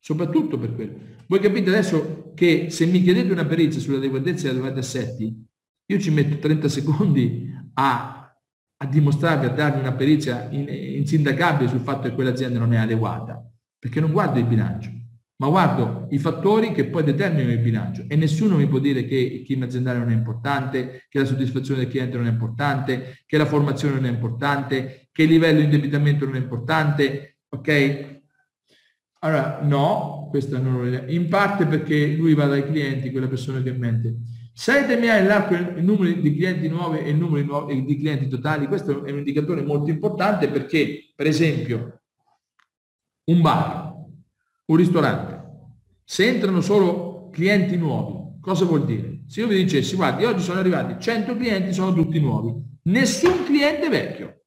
Soprattutto per quello. Voi capite adesso che se mi chiedete una perizia sull'adeguatezza dei assetti, io ci metto 30 secondi a, a dimostrarvi, a darvi una perizia in, insindacabile sul fatto che quell'azienda non è adeguata, perché non guardo il bilancio, ma guardo i fattori che poi determinano il bilancio e nessuno mi può dire che il clima aziendale non è importante, che la soddisfazione del cliente non è importante, che la formazione non è importante, che il livello di indebitamento non è importante, ok? Allora, no, questa non lo è. In parte perché lui va dai clienti, quella persona che mente. Se determinare l'arco il numero di clienti nuovi e il numero di clienti totali, questo è un indicatore molto importante perché, per esempio, un bar, un ristorante, se entrano solo clienti nuovi, cosa vuol dire? Se io vi dicessi, guardi, oggi sono arrivati 100 clienti, sono tutti nuovi, nessun cliente vecchio.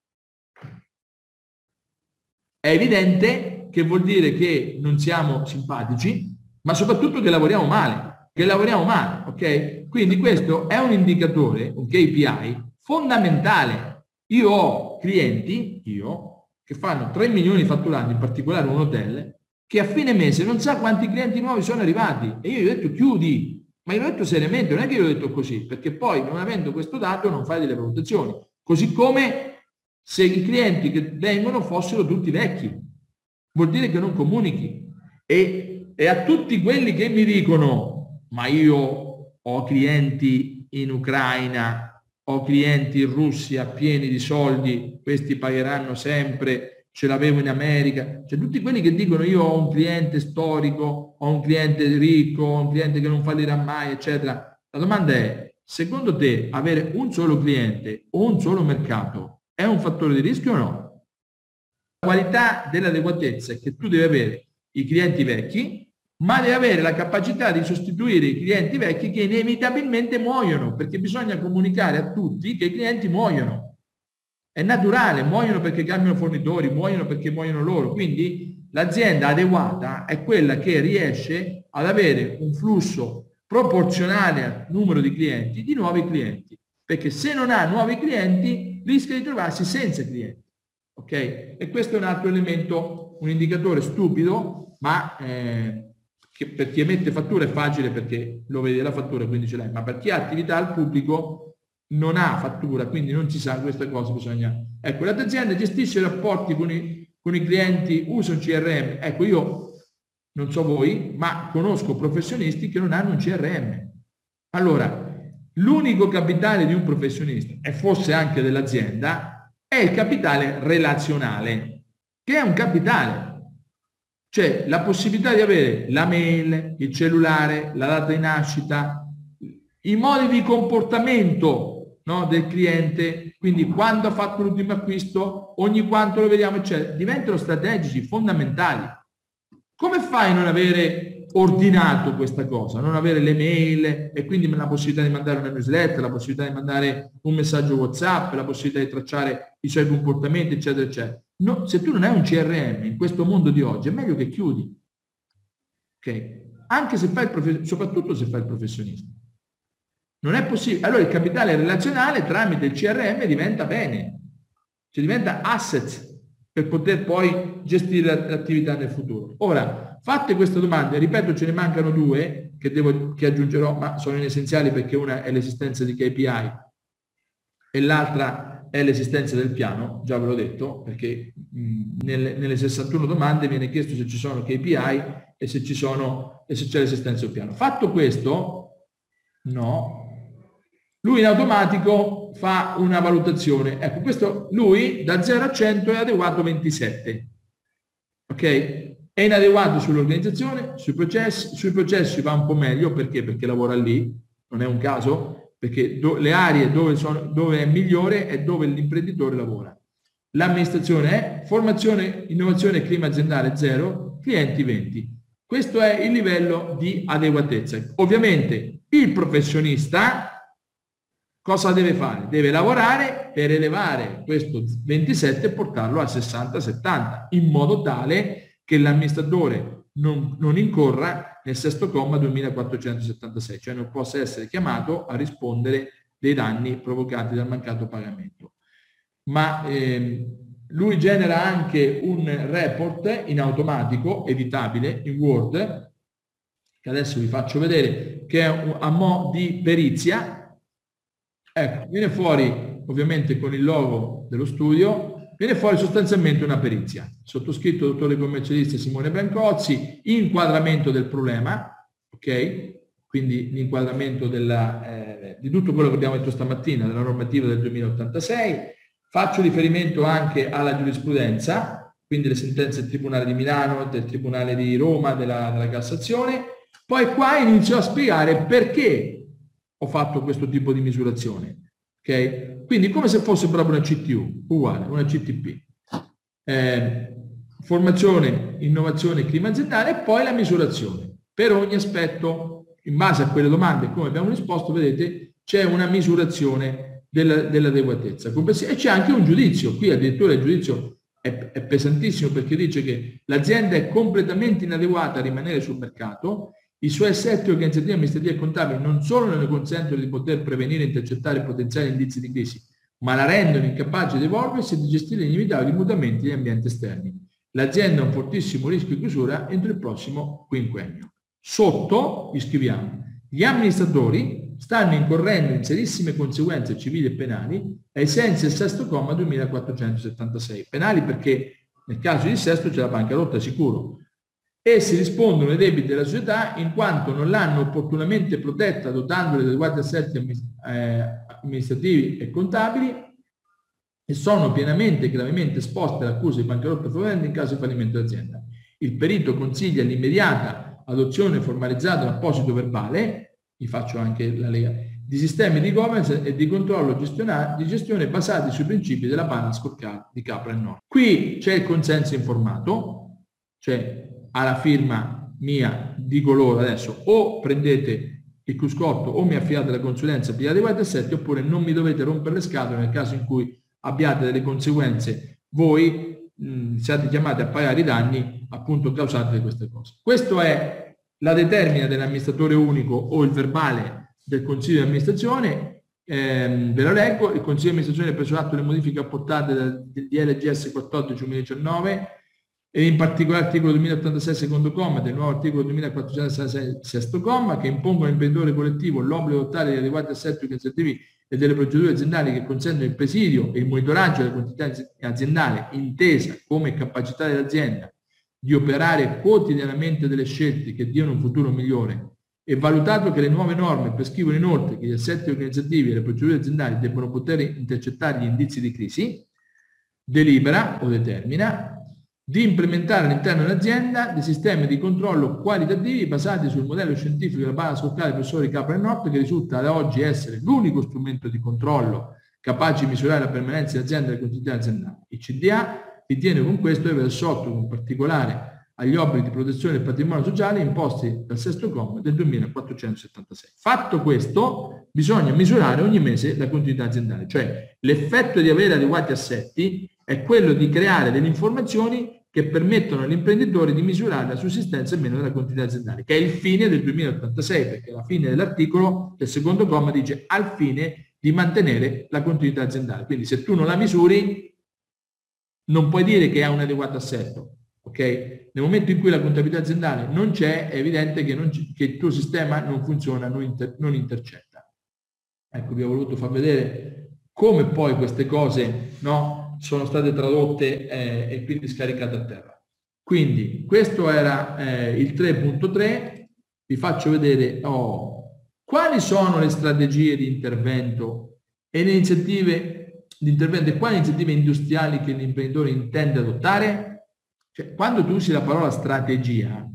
È evidente che vuol dire che non siamo simpatici, ma soprattutto che lavoriamo male, che lavoriamo male, ok? Quindi questo è un indicatore, un KPI fondamentale. Io ho clienti, io, che fanno 3 milioni fatturati, in particolare un hotel, che a fine mese non sa quanti clienti nuovi sono arrivati. E io gli ho detto chiudi, ma io l'ho detto seriamente, non è che io l'ho detto così, perché poi non avendo questo dato non fai delle valutazioni. Così come se i clienti che vengono fossero tutti vecchi. Vuol dire che non comunichi. E, e a tutti quelli che mi dicono, ma io ho clienti in Ucraina, ho clienti in Russia pieni di soldi, questi pagheranno sempre, ce l'avevo in America, cioè tutti quelli che dicono io ho un cliente storico, ho un cliente ricco, ho un cliente che non fallirà mai, eccetera. La domanda è, secondo te avere un solo cliente o un solo mercato è un fattore di rischio o no? La qualità dell'adeguatezza è che tu devi avere i clienti vecchi, ma deve avere la capacità di sostituire i clienti vecchi che inevitabilmente muoiono, perché bisogna comunicare a tutti che i clienti muoiono. È naturale, muoiono perché cambiano fornitori, muoiono perché muoiono loro. Quindi l'azienda adeguata è quella che riesce ad avere un flusso proporzionale al numero di clienti di nuovi clienti, perché se non ha nuovi clienti rischia di trovarsi senza clienti. Ok? E questo è un altro elemento, un indicatore stupido, ma eh, che per chi emette fattura è facile perché lo vede la fattura quindi ce l'hai, ma per chi ha attività al pubblico non ha fattura, quindi non si sa questa cosa, bisogna... Ecco, l'azienda gestisce i rapporti con i, con i clienti, usa un CRM. Ecco, io non so voi, ma conosco professionisti che non hanno un CRM. Allora, l'unico capitale di un professionista, e fosse anche dell'azienda, è il capitale relazionale, che è un capitale cioè la possibilità di avere la mail, il cellulare, la data di nascita, i modi di comportamento no, del cliente, quindi quando ha fatto l'ultimo acquisto, ogni quanto lo vediamo, eccetera, diventano strategici, fondamentali. Come fai a non avere ordinato questa cosa, non avere le mail e quindi la possibilità di mandare una newsletter, la possibilità di mandare un messaggio WhatsApp, la possibilità di tracciare i suoi comportamenti, eccetera, eccetera. No, se tu non hai un CRM in questo mondo di oggi, è meglio che chiudi. Ok? Anche se fai il professionista, soprattutto se fai il professionista. Non è possibile. Allora il capitale relazionale tramite il CRM diventa bene, cioè diventa asset per poter poi gestire l'attività nel futuro. Ora, fatte queste domande, ripeto, ce ne mancano due che, devo, che aggiungerò, ma sono inessenziali perché una è l'esistenza di KPI e l'altra è l'esistenza del piano, già ve l'ho detto, perché mh, nelle, nelle 61 domande viene chiesto se ci sono KPI e se, ci sono, e se c'è l'esistenza del piano. Fatto questo, no, lui in automatico fa una valutazione. Ecco, questo lui da 0 a 100 è adeguato 27. Ok? È inadeguato sull'organizzazione, sui processi, sui processi va un po' meglio perché? Perché lavora lì, non è un caso, perché do, le aree dove, sono, dove è migliore è dove l'imprenditore lavora. L'amministrazione è formazione, innovazione e clima aziendale 0, clienti 20. Questo è il livello di adeguatezza. Ovviamente il professionista Cosa deve fare? Deve lavorare per elevare questo 27 e portarlo a 60-70, in modo tale che l'amministratore non, non, incorra nel sesto comma 2476, cioè non possa essere chiamato a rispondere dei danni provocati dal mancato pagamento. Ma eh, lui genera anche un report in automatico, editabile, in Word, che adesso vi faccio vedere, che è a mo' di perizia, Ecco, viene fuori ovviamente con il logo dello studio, viene fuori sostanzialmente una perizia. Sottoscritto dottore commercialista Simone Brancozzi, inquadramento del problema, ok? Quindi l'inquadramento eh, di tutto quello che abbiamo detto stamattina, della normativa del 2086. Faccio riferimento anche alla giurisprudenza, quindi le sentenze del Tribunale di Milano, del Tribunale di Roma, della, della Cassazione. Poi qua inizio a spiegare perché ho fatto questo tipo di misurazione. Okay? Quindi come se fosse proprio una CTU, uguale, una CTP. Eh, formazione, innovazione, clima aziendale e poi la misurazione. Per ogni aspetto, in base a quelle domande, come abbiamo risposto, vedete, c'è una misurazione dell'adeguatezza. E c'è anche un giudizio. Qui addirittura il giudizio è, è pesantissimo perché dice che l'azienda è completamente inadeguata a rimanere sul mercato i suoi assetti organizzativi, amministrativi e contabili non solo non le consentono di poter prevenire e intercettare potenziali indizi di crisi, ma la rendono incapace di evolversi e di gestire gli inevitabili mutamenti degli ambienti esterni. L'azienda ha un fortissimo rischio di chiusura entro il prossimo quinquennio. Sotto vi scriviamo, gli amministratori stanno incorrendo in serissime conseguenze civili e penali ai sensi del sesto comma 2476. Penali perché nel caso di sesto c'è la bancarotta sicuro, Essi rispondono ai debiti della società in quanto non l'hanno opportunamente protetta dotandole di adeguati assetti eh, amministrativi e contabili e sono pienamente e gravemente esposte all'accusa di bancarotta fraudolenta in caso di fallimento dell'azienda. Il perito consiglia l'immediata adozione formalizzata da apposito verbale, vi faccio anche la lega, di sistemi di governance e di controllo di gestione basati sui principi della scorecard di Capra e Nord. Qui c'è il consenso informato, cioè alla firma mia dico loro adesso o prendete il cruscotto o mi affidate la consulenza pigliate quattro assetti oppure non mi dovete rompere le scatole nel caso in cui abbiate delle conseguenze voi mh, siate chiamati a pagare i danni appunto causati da queste cose. Questo è la determina dell'amministratore unico o il verbale del consiglio di amministrazione ehm, ve lo leggo, il consiglio di amministrazione preso atto delle modifiche apportate dal DLGS 14 2019 e in particolare l'articolo 2086 secondo comma del nuovo articolo 2466 sesto comma che impongono all'imprenditore collettivo l'obbligo di adottare gli adeguati assetti organizzativi e delle procedure aziendali che consentono il presidio e il monitoraggio della quantità aziendale intesa come capacità dell'azienda di operare quotidianamente delle scelte che diano un futuro migliore. E valutato che le nuove norme prescrivono inoltre che gli assetti organizzativi e le procedure aziendali debbano poter intercettare gli indizi di crisi, delibera o determina di implementare all'interno dell'azienda dei sistemi di controllo qualitativi basati sul modello scientifico della base scoccale del professore Capra e Nord che risulta ad oggi essere l'unico strumento di controllo capace di misurare la permanenza dell'azienda e la continuità aziendale. Il CDA ritiene con questo di aver sotto in particolare agli obblighi di protezione del patrimonio sociale imposti dal sesto comma del 2476. Fatto questo, bisogna misurare ogni mese la continuità aziendale, cioè l'effetto di avere adeguati assetti è quello di creare delle informazioni che permettono agli imprenditori di misurare la sussistenza e meno della continuità aziendale, che è il fine del 2086, perché la fine dell'articolo del secondo comma dice al fine di mantenere la continuità aziendale. Quindi se tu non la misuri, non puoi dire che ha un adeguato assetto, ok? Nel momento in cui la contabilità aziendale non c'è, è evidente che, che, il tuo sistema non funziona, non, inter, non intercetta. Ecco, vi ho voluto far vedere come poi queste cose no, sono state tradotte eh, e quindi scaricate a terra. Quindi questo era eh, il 3.3, vi faccio vedere oh, quali sono le strategie di intervento e le iniziative di intervento e quali iniziative industriali che l'imprenditore intende adottare cioè, quando tu usi la parola strategia,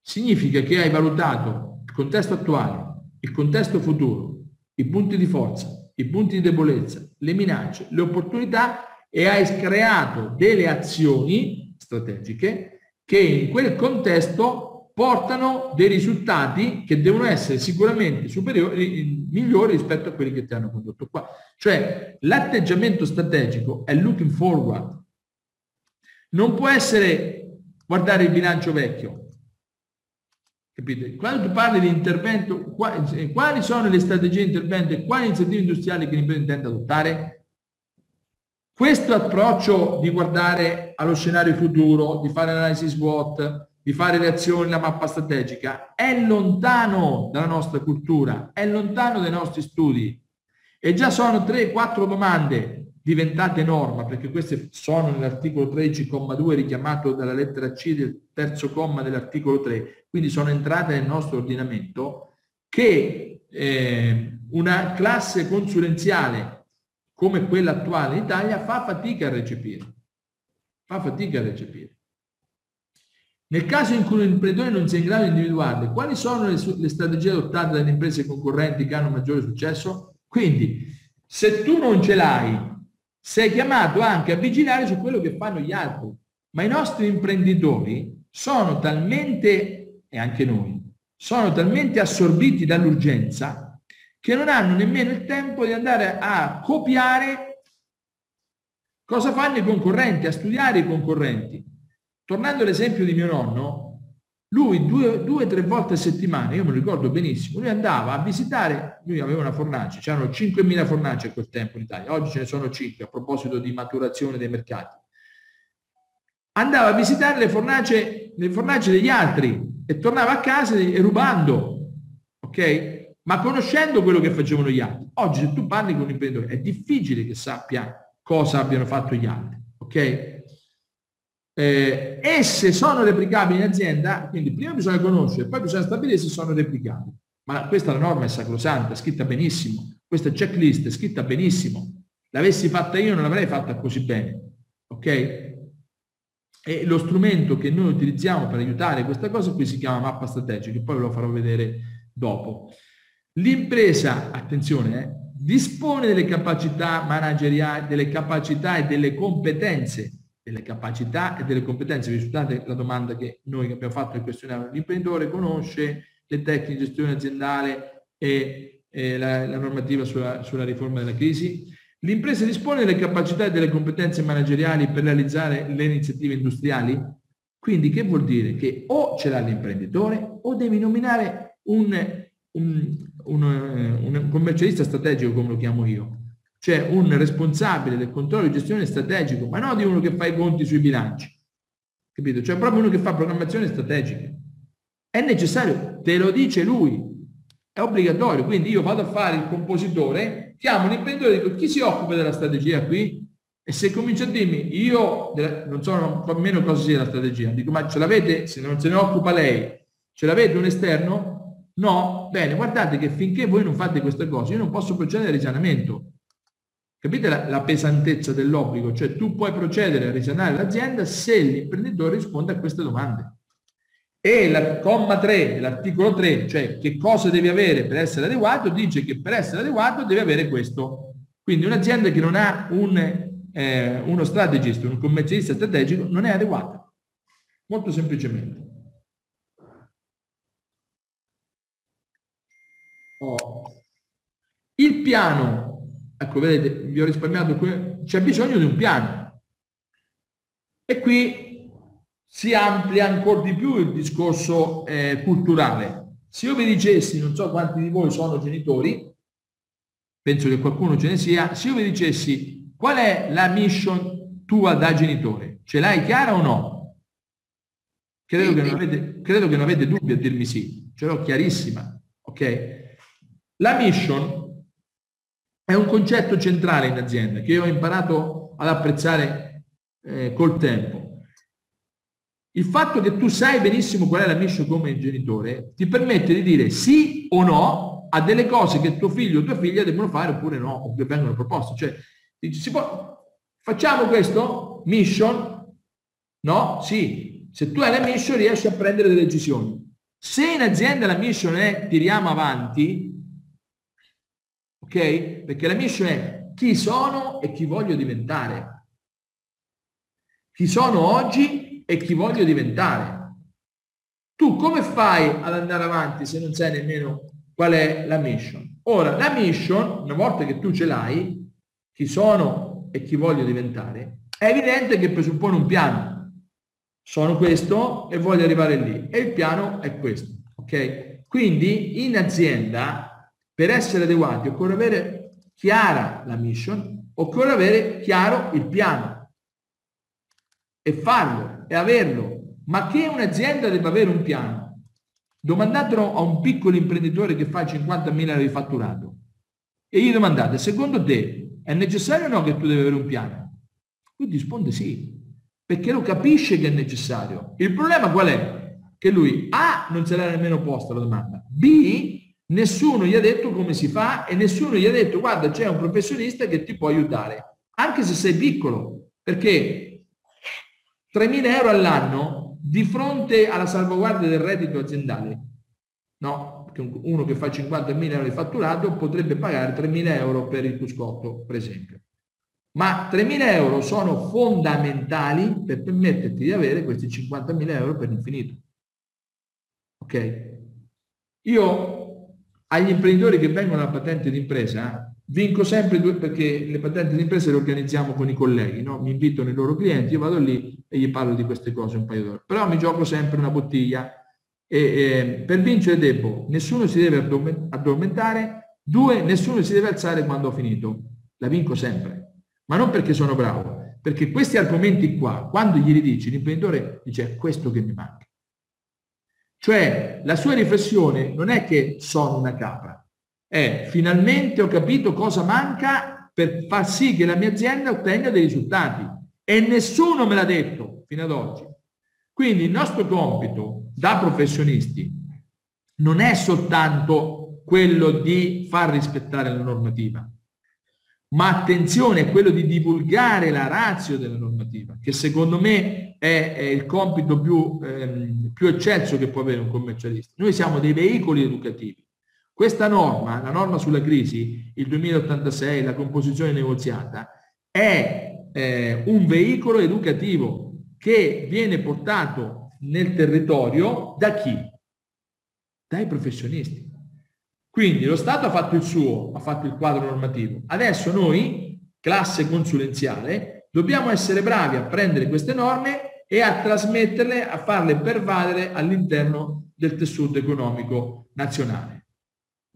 significa che hai valutato il contesto attuale, il contesto futuro, i punti di forza, i punti di debolezza, le minacce, le opportunità e hai creato delle azioni strategiche che in quel contesto portano dei risultati che devono essere sicuramente superiori, migliori rispetto a quelli che ti hanno condotto qua. Cioè l'atteggiamento strategico è looking forward, non può essere guardare il bilancio vecchio. Capite? Quando tu parli di intervento, quali sono le strategie di intervento e quali iniziative industriali che l'impresa intende adottare? Questo approccio di guardare allo scenario futuro, di fare analisi SWOT, di fare le azioni, la mappa strategica, è lontano dalla nostra cultura, è lontano dai nostri studi. E già sono 3-4 domande diventate norma, perché queste sono nell'articolo 13,2 richiamato dalla lettera C del terzo comma dell'articolo 3, quindi sono entrate nel nostro ordinamento, che eh, una classe consulenziale come quella attuale in Italia fa fatica a recepire. Fa fatica a recepire. Nel caso in cui l'imprenditore non sia in grado di individuarle, quali sono le, le strategie adottate dalle imprese concorrenti che hanno maggiore successo? Quindi, se tu non ce l'hai sei chiamato anche a vigilare su quello che fanno gli altri. Ma i nostri imprenditori sono talmente, e anche noi, sono talmente assorbiti dall'urgenza che non hanno nemmeno il tempo di andare a copiare cosa fanno i concorrenti, a studiare i concorrenti. Tornando all'esempio di mio nonno, lui due o tre volte a settimana, io me lo ricordo benissimo, lui andava a visitare, lui aveva una fornace, c'erano 5.000 fornaci a quel tempo in Italia, oggi ce ne sono 5 a proposito di maturazione dei mercati. Andava a visitare le fornace, le fornace degli altri e tornava a casa e rubando, ok? Ma conoscendo quello che facevano gli altri. Oggi se tu parli con un imprenditore è difficile che sappia cosa abbiano fatto gli altri, ok? Eh, esse sono replicabili in azienda, quindi prima bisogna conoscere, poi bisogna stabilire se sono replicabili. Ma questa la norma è sacrosanta, è scritta benissimo, questa checklist è scritta benissimo. L'avessi fatta io non l'avrei fatta così bene. Ok? E lo strumento che noi utilizziamo per aiutare questa cosa qui si chiama mappa strategica, poi ve lo farò vedere dopo. L'impresa, attenzione, eh, dispone delle capacità manageriali, delle capacità e delle competenze delle capacità e delle competenze. Risultate la domanda che noi abbiamo fatto nel questionario. L'imprenditore conosce le tecniche di gestione aziendale e, e la, la, normativa sulla, sulla riforma della crisi? L'impresa dispone delle capacità e delle competenze manageriali per realizzare le iniziative industriali? Quindi che vuol dire? Che o ce l'ha l'imprenditore o devi nominare un, un, un, un commercialista strategico, come lo chiamo io, cioè un responsabile del controllo di gestione strategico, ma non di uno che fa i conti sui bilanci. Capito? Cioè proprio uno che fa programmazione strategica. È necessario, te lo dice lui, è obbligatorio. Quindi io vado a fare il compositore, chiamo un imprenditore e dico chi si occupa della strategia qui? E se comincia a dirmi, io non so nemmeno cosa sia la strategia, dico ma ce l'avete, se non se ne occupa lei, ce l'avete un esterno? No? Bene, guardate che finché voi non fate queste cose io non posso procedere al risanamento Capite la, la pesantezza dell'obbligo? Cioè tu puoi procedere a risanare l'azienda se l'imprenditore risponde a queste domande. E la comma 3 l'articolo 3, cioè che cosa devi avere per essere adeguato, dice che per essere adeguato devi avere questo. Quindi un'azienda che non ha un, eh, uno strategist, un commercialista strategico, non è adeguata. Molto semplicemente. Oh. Il piano Ecco, vedete, vi ho risparmiato qui, c'è bisogno di un piano. E qui si amplia ancora di più il discorso eh, culturale. Se io vi dicessi, non so quanti di voi sono genitori, penso che qualcuno ce ne sia, se io vi dicessi qual è la mission tua da genitore, ce l'hai chiara o no? Credo, Che, non avete, credo che non avete dubbi a dirmi sì, ce l'ho chiarissima, ok? La mission è un concetto centrale in azienda che io ho imparato ad apprezzare eh, col tempo. Il fatto che tu sai benissimo qual è la mission come genitore ti permette di dire sì o no a delle cose che tuo figlio o tua figlia devono fare oppure no, o che vengono proposte. Cioè, dici, può, facciamo questo? Mission? No? Sì. Se tu hai la mission riesci a prendere delle decisioni. Se in azienda la mission è tiriamo avanti, ok? Perché la mission è chi sono e chi voglio diventare. Chi sono oggi e chi voglio diventare. Tu come fai ad andare avanti se non sai nemmeno qual è la mission? Ora, la mission, una volta che tu ce l'hai, chi sono e chi voglio diventare, è evidente che presuppone un piano. Sono questo e voglio arrivare lì. E il piano è questo. Ok? Quindi in azienda per essere adeguati occorre avere chiara la mission, occorre avere chiaro il piano e farlo e averlo. Ma che un'azienda debba avere un piano? Domandatelo a un piccolo imprenditore che fa 50.000 euro di fatturato e gli domandate, secondo te è necessario o no che tu devi avere un piano? Lui risponde sì, perché lo capisce che è necessario. Il problema qual è? Che lui A non se l'ha nemmeno posta la domanda, B Nessuno gli ha detto come si fa e nessuno gli ha detto guarda c'è un professionista che ti può aiutare, anche se sei piccolo, perché 3.000 euro all'anno di fronte alla salvaguardia del reddito aziendale, no? Uno che fa 50.000 euro di fatturato potrebbe pagare 3.000 euro per il cruscotto, per esempio. Ma 3.000 euro sono fondamentali per permetterti di avere questi 50.000 euro per l'infinito. Ok? Io agli imprenditori che vengono alla patente d'impresa vinco sempre due perché le patenti d'impresa le organizziamo con i colleghi, no? mi invitano i loro clienti, io vado lì e gli parlo di queste cose un paio d'ore. Però mi gioco sempre una bottiglia e eh, per vincere devo, nessuno si deve addormentare, due, nessuno si deve alzare quando ho finito. La vinco sempre, ma non perché sono bravo, perché questi argomenti qua, quando glieli dici, l'imprenditore dice questo che mi manca. Cioè la sua riflessione non è che sono una capra, è finalmente ho capito cosa manca per far sì che la mia azienda ottenga dei risultati. E nessuno me l'ha detto fino ad oggi. Quindi il nostro compito da professionisti non è soltanto quello di far rispettare la normativa, ma attenzione è quello di divulgare la razio della normativa, che secondo me è, è il compito più, ehm, più eccelso che può avere un commercialista. Noi siamo dei veicoli educativi. Questa norma, la norma sulla crisi, il 2086, la composizione negoziata, è eh, un veicolo educativo che viene portato nel territorio da chi? Dai professionisti. Quindi lo Stato ha fatto il suo, ha fatto il quadro normativo. Adesso noi, classe consulenziale, dobbiamo essere bravi a prendere queste norme e a trasmetterle, a farle pervadere all'interno del tessuto economico nazionale.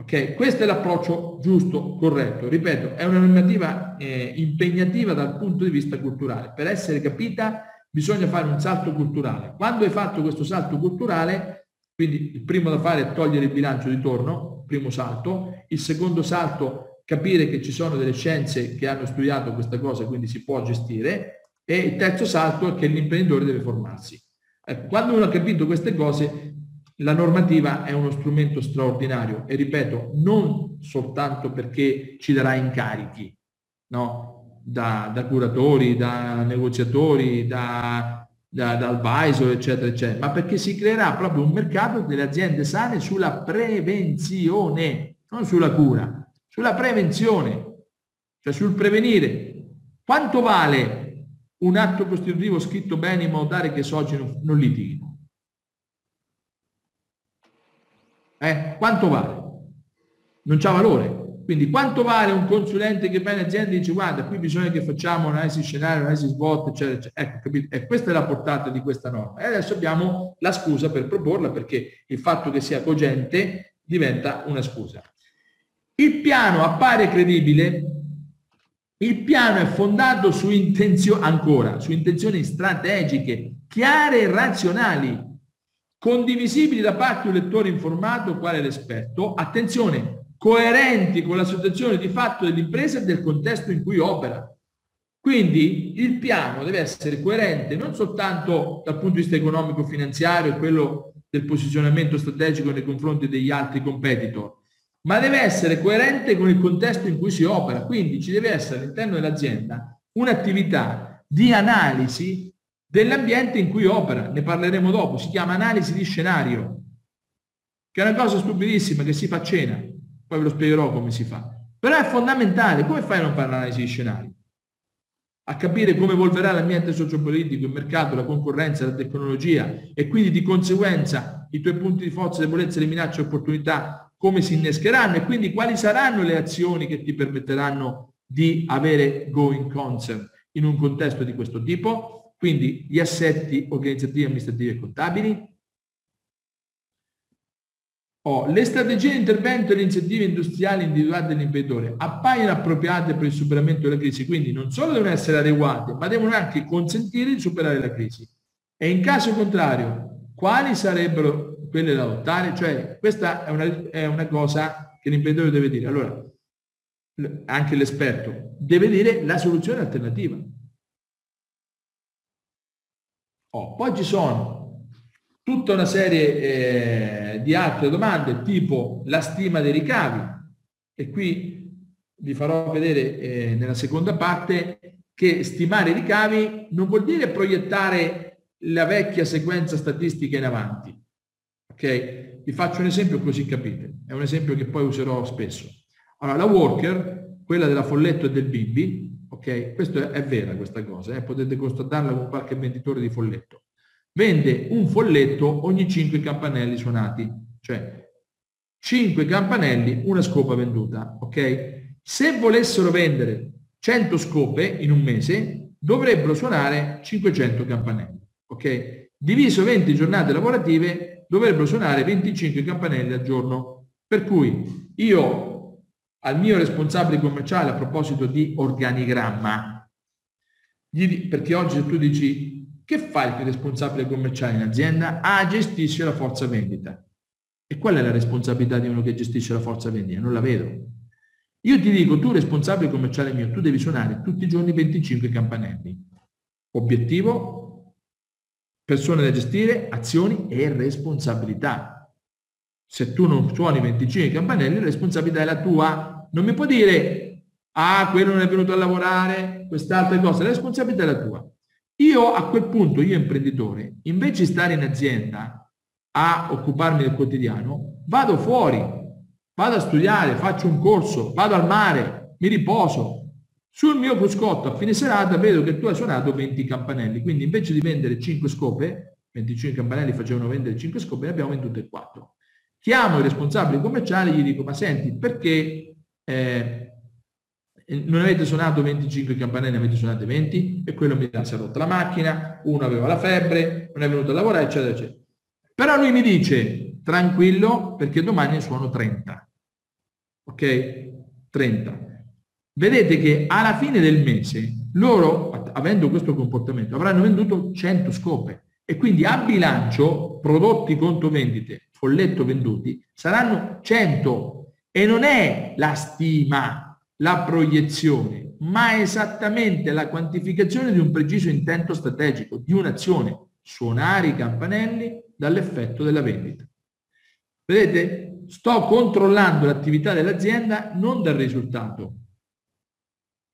Ok? Questo è l'approccio giusto, corretto. Ripeto, è una normativa eh, impegnativa dal punto di vista culturale. Per essere capita bisogna fare un salto culturale. Quando hai fatto questo salto culturale, quindi il primo da fare è togliere il bilancio di torno, primo salto. Il secondo salto, capire che ci sono delle scienze che hanno studiato questa cosa, quindi si può gestire. E il terzo salto è che l'imprenditore deve formarsi. Ecco, quando uno ha capito queste cose, la normativa è uno strumento straordinario e ripeto, non soltanto perché ci darà incarichi, no? da, da curatori, da negoziatori, da, da, da advisor, eccetera, eccetera, ma perché si creerà proprio un mercato delle aziende sane sulla prevenzione, non sulla cura, sulla prevenzione, cioè sul prevenire. Quanto vale un atto costitutivo scritto bene in modo tale che i soci non, non litighino? Eh? Quanto vale? Non c'ha valore. Quindi quanto vale un consulente che va in azienda e dice guarda qui bisogna che facciamo un'analisi scenario, un'analisi SWOT, eccetera, eccetera. Ecco, capito? E questa è la portata di questa norma. E adesso abbiamo la scusa per proporla perché il fatto che sia cogente diventa una scusa. Il piano appare credibile, il piano è fondato su intenzioni, ancora, su intenzioni strategiche, chiare e razionali, condivisibili da parte di un lettore informato quale l'esperto, attenzione, coerenti con la situazione di fatto dell'impresa e del contesto in cui opera. Quindi il piano deve essere coerente non soltanto dal punto di vista economico-finanziario e quello del posizionamento strategico nei confronti degli altri competitor, ma deve essere coerente con il contesto in cui si opera. Quindi ci deve essere all'interno dell'azienda un'attività di analisi dell'ambiente in cui opera, ne parleremo dopo, si chiama analisi di scenario, che è una cosa stupidissima che si fa a cena, poi ve lo spiegherò come si fa. Però è fondamentale, come fai a non fare un'analisi di scenario? A capire come evolverà l'ambiente sociopolitico, il mercato, la concorrenza, la tecnologia e quindi di conseguenza i tuoi punti di forza, debolezza, le minacce opportunità come si innescheranno e quindi quali saranno le azioni che ti permetteranno di avere going concern in un contesto di questo tipo quindi gli assetti organizzativi, amministrativi e contabili. Oh, le strategie di intervento e le iniziative industriali individuate dall'imprenditore appaiono appropriate per il superamento della crisi, quindi non solo devono essere adeguate, ma devono anche consentire di superare la crisi. E in caso contrario, quali sarebbero quelle da adottare? Cioè, questa è una, è una cosa che l'imprenditore deve dire. Allora, anche l'esperto deve dire la soluzione alternativa. Oh, poi ci sono tutta una serie eh, di altre domande tipo la stima dei ricavi e qui vi farò vedere eh, nella seconda parte che stimare i ricavi non vuol dire proiettare la vecchia sequenza statistica in avanti. Ok? Vi faccio un esempio così capite. È un esempio che poi userò spesso. Allora, la worker, quella della Folletto e del Bimbi, ok? Questo è, è vera questa cosa, eh? potete constatarla con qualche venditore di folletto. Vende un folletto ogni 5 campanelli suonati, cioè 5 campanelli, una scopa venduta, ok? Se volessero vendere 100 scope in un mese, dovrebbero suonare 500 campanelli, ok? Diviso 20 giornate lavorative, dovrebbero suonare 25 campanelli al giorno. Per cui io al mio responsabile commerciale a proposito di organigramma, perché oggi tu dici che fa il responsabile commerciale in azienda? Ah, gestisce la forza vendita. E qual è la responsabilità di uno che gestisce la forza vendita? Non la vedo. Io ti dico, tu responsabile commerciale mio, tu devi suonare tutti i giorni 25 campanelli. Obiettivo, persone da gestire, azioni e responsabilità. Se tu non suoni 25 campanelli, la responsabilità è la tua. Non mi può dire, ah, quello non è venuto a lavorare, quest'altra cosa. La responsabilità è la tua. Io a quel punto, io imprenditore, invece di stare in azienda a occuparmi del quotidiano, vado fuori, vado a studiare, faccio un corso, vado al mare, mi riposo. Sul mio cruscotto a fine serata vedo che tu hai suonato 20 campanelli, quindi invece di vendere 5 scope, 25 campanelli facevano vendere 5 scope, ne abbiamo vendute 4. Chiamo il responsabile commerciale e gli dico, ma senti, perché eh, non avete suonato 25 campanelli, avete suonato 20? E quello mi si è la macchina, uno aveva la febbre, non è venuto a lavorare, eccetera, eccetera. Però lui mi dice, tranquillo, perché domani suono 30. Ok? 30. Vedete che alla fine del mese loro, avendo questo comportamento, avranno venduto 100 scope e quindi a bilancio prodotti conto vendite folletto venduti saranno 100 e non è la stima, la proiezione, ma esattamente la quantificazione di un preciso intento strategico, di un'azione, suonare i campanelli dall'effetto della vendita. Vedete? Sto controllando l'attività dell'azienda non dal risultato,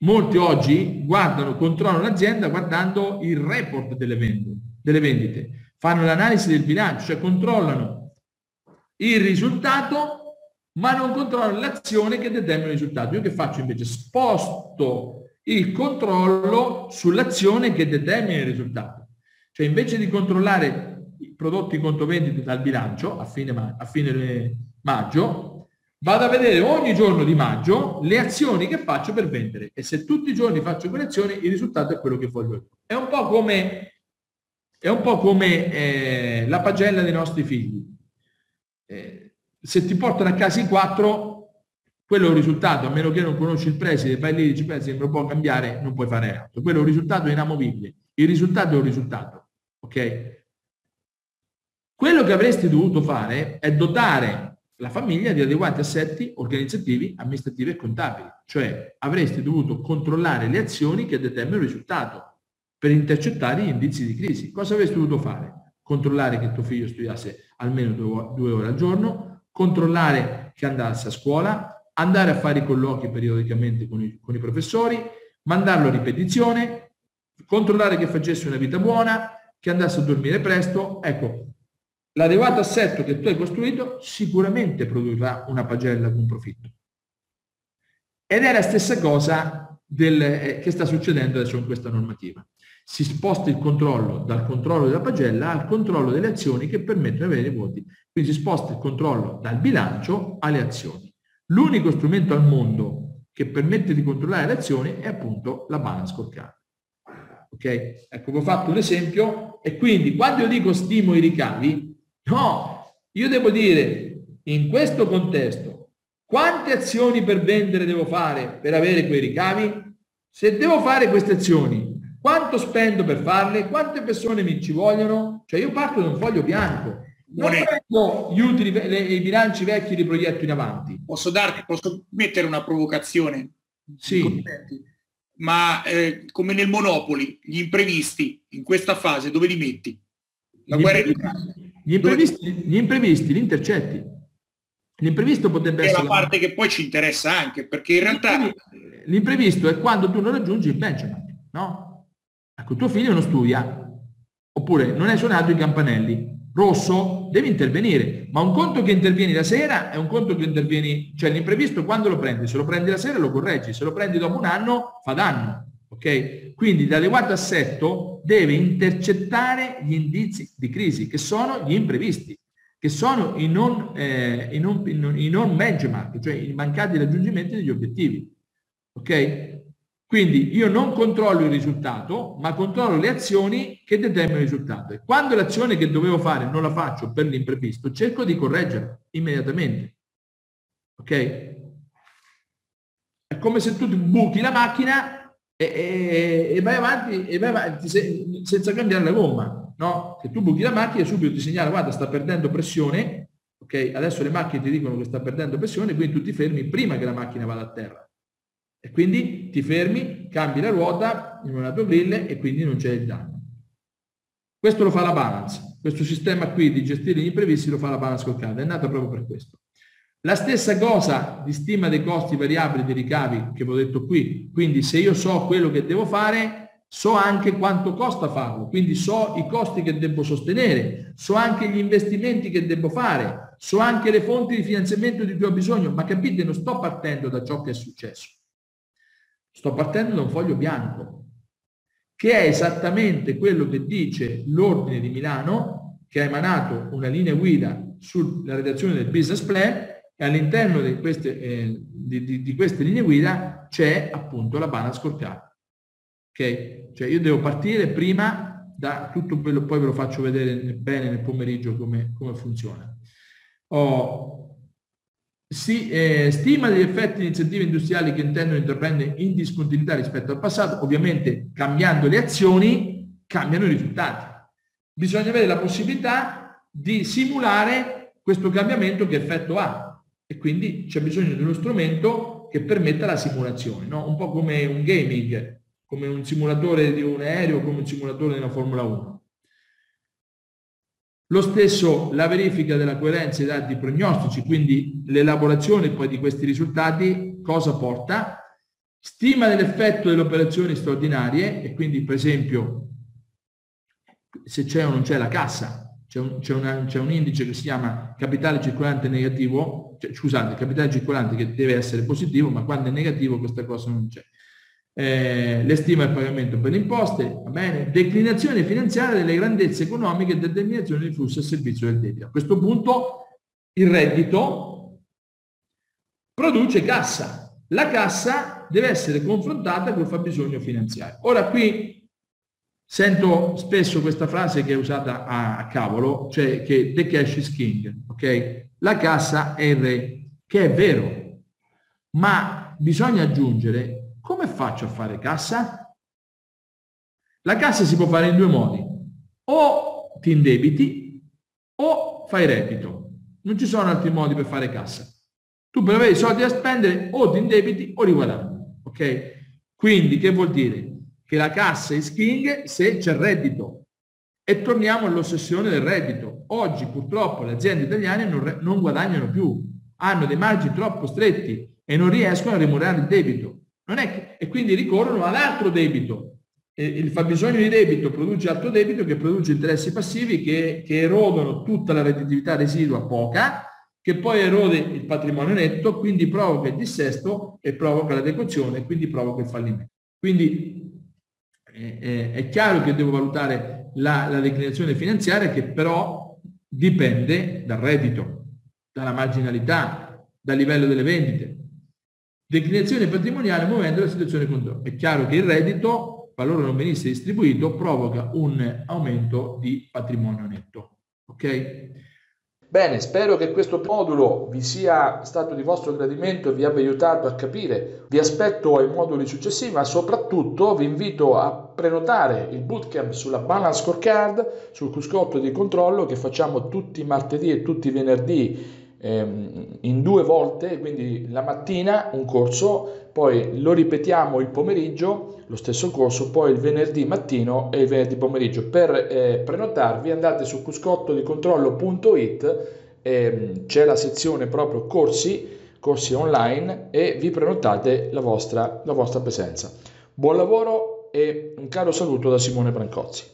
Molti oggi guardano, controllano l'azienda guardando il report delle vendite, delle vendite. fanno l'analisi del bilancio, cioè controllano il risultato ma non controllano l'azione che determina il risultato. Io che faccio invece? Sposto il controllo sull'azione che determina il risultato. Cioè invece di controllare i prodotti conto vendite dal bilancio a fine, ma- a fine maggio, vado a vedere ogni giorno di maggio le azioni che faccio per vendere e se tutti i giorni faccio quelle azioni il risultato è quello che voglio. È un po' come, è un po come eh, la pagella dei nostri figli. Eh, se ti portano a casa i quattro, quello è un risultato, a meno che non conosci il preside, fai lì, dici, pensi che non può cambiare, non puoi fare altro. Quello è un risultato inamovibile. Il risultato è un risultato, ok? Quello che avresti dovuto fare è dotare la famiglia di adeguati assetti organizzativi, amministrativi e contabili. Cioè avresti dovuto controllare le azioni che determinano il risultato per intercettare gli indizi di crisi. Cosa avresti dovuto fare? Controllare che tuo figlio studiasse almeno due ore al giorno, controllare che andasse a scuola, andare a fare i colloqui periodicamente con i, con i professori, mandarlo a ripetizione, controllare che facesse una vita buona, che andasse a dormire presto. Ecco, l'adeguato assetto che tu hai costruito sicuramente produrrà una pagella con profitto. Ed è la stessa cosa del, eh, che sta succedendo adesso in questa normativa. Si sposta il controllo dal controllo della pagella al controllo delle azioni che permettono di avere i voti. Quindi si sposta il controllo dal bilancio alle azioni. L'unico strumento al mondo che permette di controllare le azioni è appunto la balance scorecard. Ok? Ecco, vi ho fatto un esempio e quindi quando io dico stimo i ricavi, no, io devo dire in questo contesto quante azioni per vendere devo fare per avere quei ricavi? Se devo fare queste azioni, quanto spendo per farle? Quante persone mi ci vogliono? Cioè io parto da un foglio bianco non è... gli utili, le, i bilanci vecchi li proietto in avanti. Posso darti, posso mettere una provocazione? Sì. Ma eh, come nel Monopoli, gli imprevisti in questa fase dove li metti? La gli guerra imprevisti, gli imprevisti, gli imprevisti, li intercetti. L'imprevisto potrebbe è essere... la parte che poi ci interessa anche, perché in realtà... L'imprevisto è quando tu non raggiungi il benchmark, no? Ecco, tuo figlio non studia, oppure non hai suonato i campanelli, rosso, devi intervenire. Ma un conto che intervieni la sera è un conto che intervieni, cioè l'imprevisto quando lo prendi? Se lo prendi la sera lo correggi, se lo prendi dopo un anno fa danno. Ok? Quindi l'adeguato assetto deve intercettare gli indizi di crisi, che sono gli imprevisti, che sono i non, eh, i non, i non benchmark, cioè i mancati raggiungimenti degli obiettivi. Ok? Quindi io non controllo il risultato, ma controllo le azioni che determinano il risultato. E quando l'azione che dovevo fare non la faccio per l'imprevisto, cerco di correggerla immediatamente. Ok? È come se tu buchi la macchina e, e, e vai avanti, e vai avanti se, senza cambiare la gomma. No? Se tu buchi la macchina subito ti segnala, guarda, sta perdendo pressione. Ok? Adesso le macchine ti dicono che sta perdendo pressione, quindi tu ti fermi prima che la macchina vada a terra. E quindi ti fermi, cambi la ruota in una tua grille e quindi non c'è il danno. Questo lo fa la balance. Questo sistema qui di gestire gli imprevisti lo fa la balance scorecard. È nata proprio per questo. La stessa cosa di stima dei costi variabili dei ricavi che vi ho detto qui. Quindi se io so quello che devo fare, so anche quanto costa farlo. Quindi so i costi che devo sostenere, so anche gli investimenti che devo fare, so anche le fonti di finanziamento di cui ho bisogno. Ma capite, non sto partendo da ciò che è successo Sto partendo da un foglio bianco, che è esattamente quello che dice l'Ordine di Milano, che ha emanato una linea guida sulla redazione del business plan e all'interno di queste, eh, di, di, di queste, linee guida c'è appunto la balance scorecard. Ok? Cioè io devo partire prima da tutto quello, poi ve lo faccio vedere bene nel pomeriggio come, come funziona. Ho si eh, stima degli effetti di iniziative industriali che intendono intraprendere in discontinuità rispetto al passato, ovviamente cambiando le azioni cambiano i risultati. Bisogna avere la possibilità di simulare questo cambiamento che effetto ha e quindi c'è bisogno di uno strumento che permetta la simulazione, no? un po' come un gaming, come un simulatore di un aereo, come un simulatore della Formula 1. Lo stesso la verifica della coerenza dei dati prognostici, quindi l'elaborazione poi di questi risultati, cosa porta? Stima dell'effetto delle operazioni straordinarie e quindi per esempio se c'è o non c'è la cassa, c'è un, c'è un, indice che si chiama capitale circolante negativo, cioè, scusate, capitale circolante che deve essere positivo, ma quando è negativo questa cosa non c'è. Eh, le stime del pagamento per imposte, va bene, declinazione finanziaria delle grandezze economiche e determinazione dei flussi a servizio del debito. A questo punto il reddito produce cassa, la cassa deve essere confrontata col fabbisogno finanziario. Ora qui sento spesso questa frase che è usata a, a cavolo, cioè che the cash is king, ok? La cassa è il re, che è vero, ma bisogna aggiungere come faccio a fare cassa? La cassa si può fare in due modi, o ti indebiti o fai reddito. Non ci sono altri modi per fare cassa. Tu per avere i soldi da spendere o ti indebiti o li guadagni. Ok? Quindi che vuol dire? Che la cassa è king se c'è reddito. E torniamo all'ossessione del reddito. Oggi purtroppo le aziende italiane non, non guadagnano più, hanno dei margini troppo stretti e non riescono a remunerare il debito. Che, e quindi ricorrono ad altro debito. E il fabbisogno di debito produce altro debito che produce interessi passivi che, che erodono tutta la redditività residua poca che poi erode il patrimonio netto, quindi provoca il dissesto e provoca la decozione, quindi provoca il fallimento. Quindi eh, è chiaro che devo valutare la, la declinazione finanziaria che però dipende dal reddito, dalla marginalità, dal livello delle vendite. Declinazione patrimoniale muovendo la situazione controllo. È chiaro che il reddito, qualora non venisse distribuito, provoca un aumento di patrimonio netto. Ok? Bene, spero che questo modulo vi sia stato di vostro gradimento e vi abbia aiutato a capire. Vi aspetto ai moduli successivi, ma soprattutto vi invito a prenotare il bootcamp sulla balance scorecard, sul cruscotto di controllo che facciamo tutti i martedì e tutti i venerdì ehm, in due volte, quindi la mattina un corso, poi lo ripetiamo il pomeriggio, lo stesso corso, poi il venerdì mattino e il venerdì pomeriggio. Per eh, prenotarvi andate su cuscottodicontrollo.it, ehm, c'è la sezione proprio corsi, corsi online e vi prenotate la vostra, la vostra presenza. Buon lavoro e un caro saluto da Simone Brancozzi.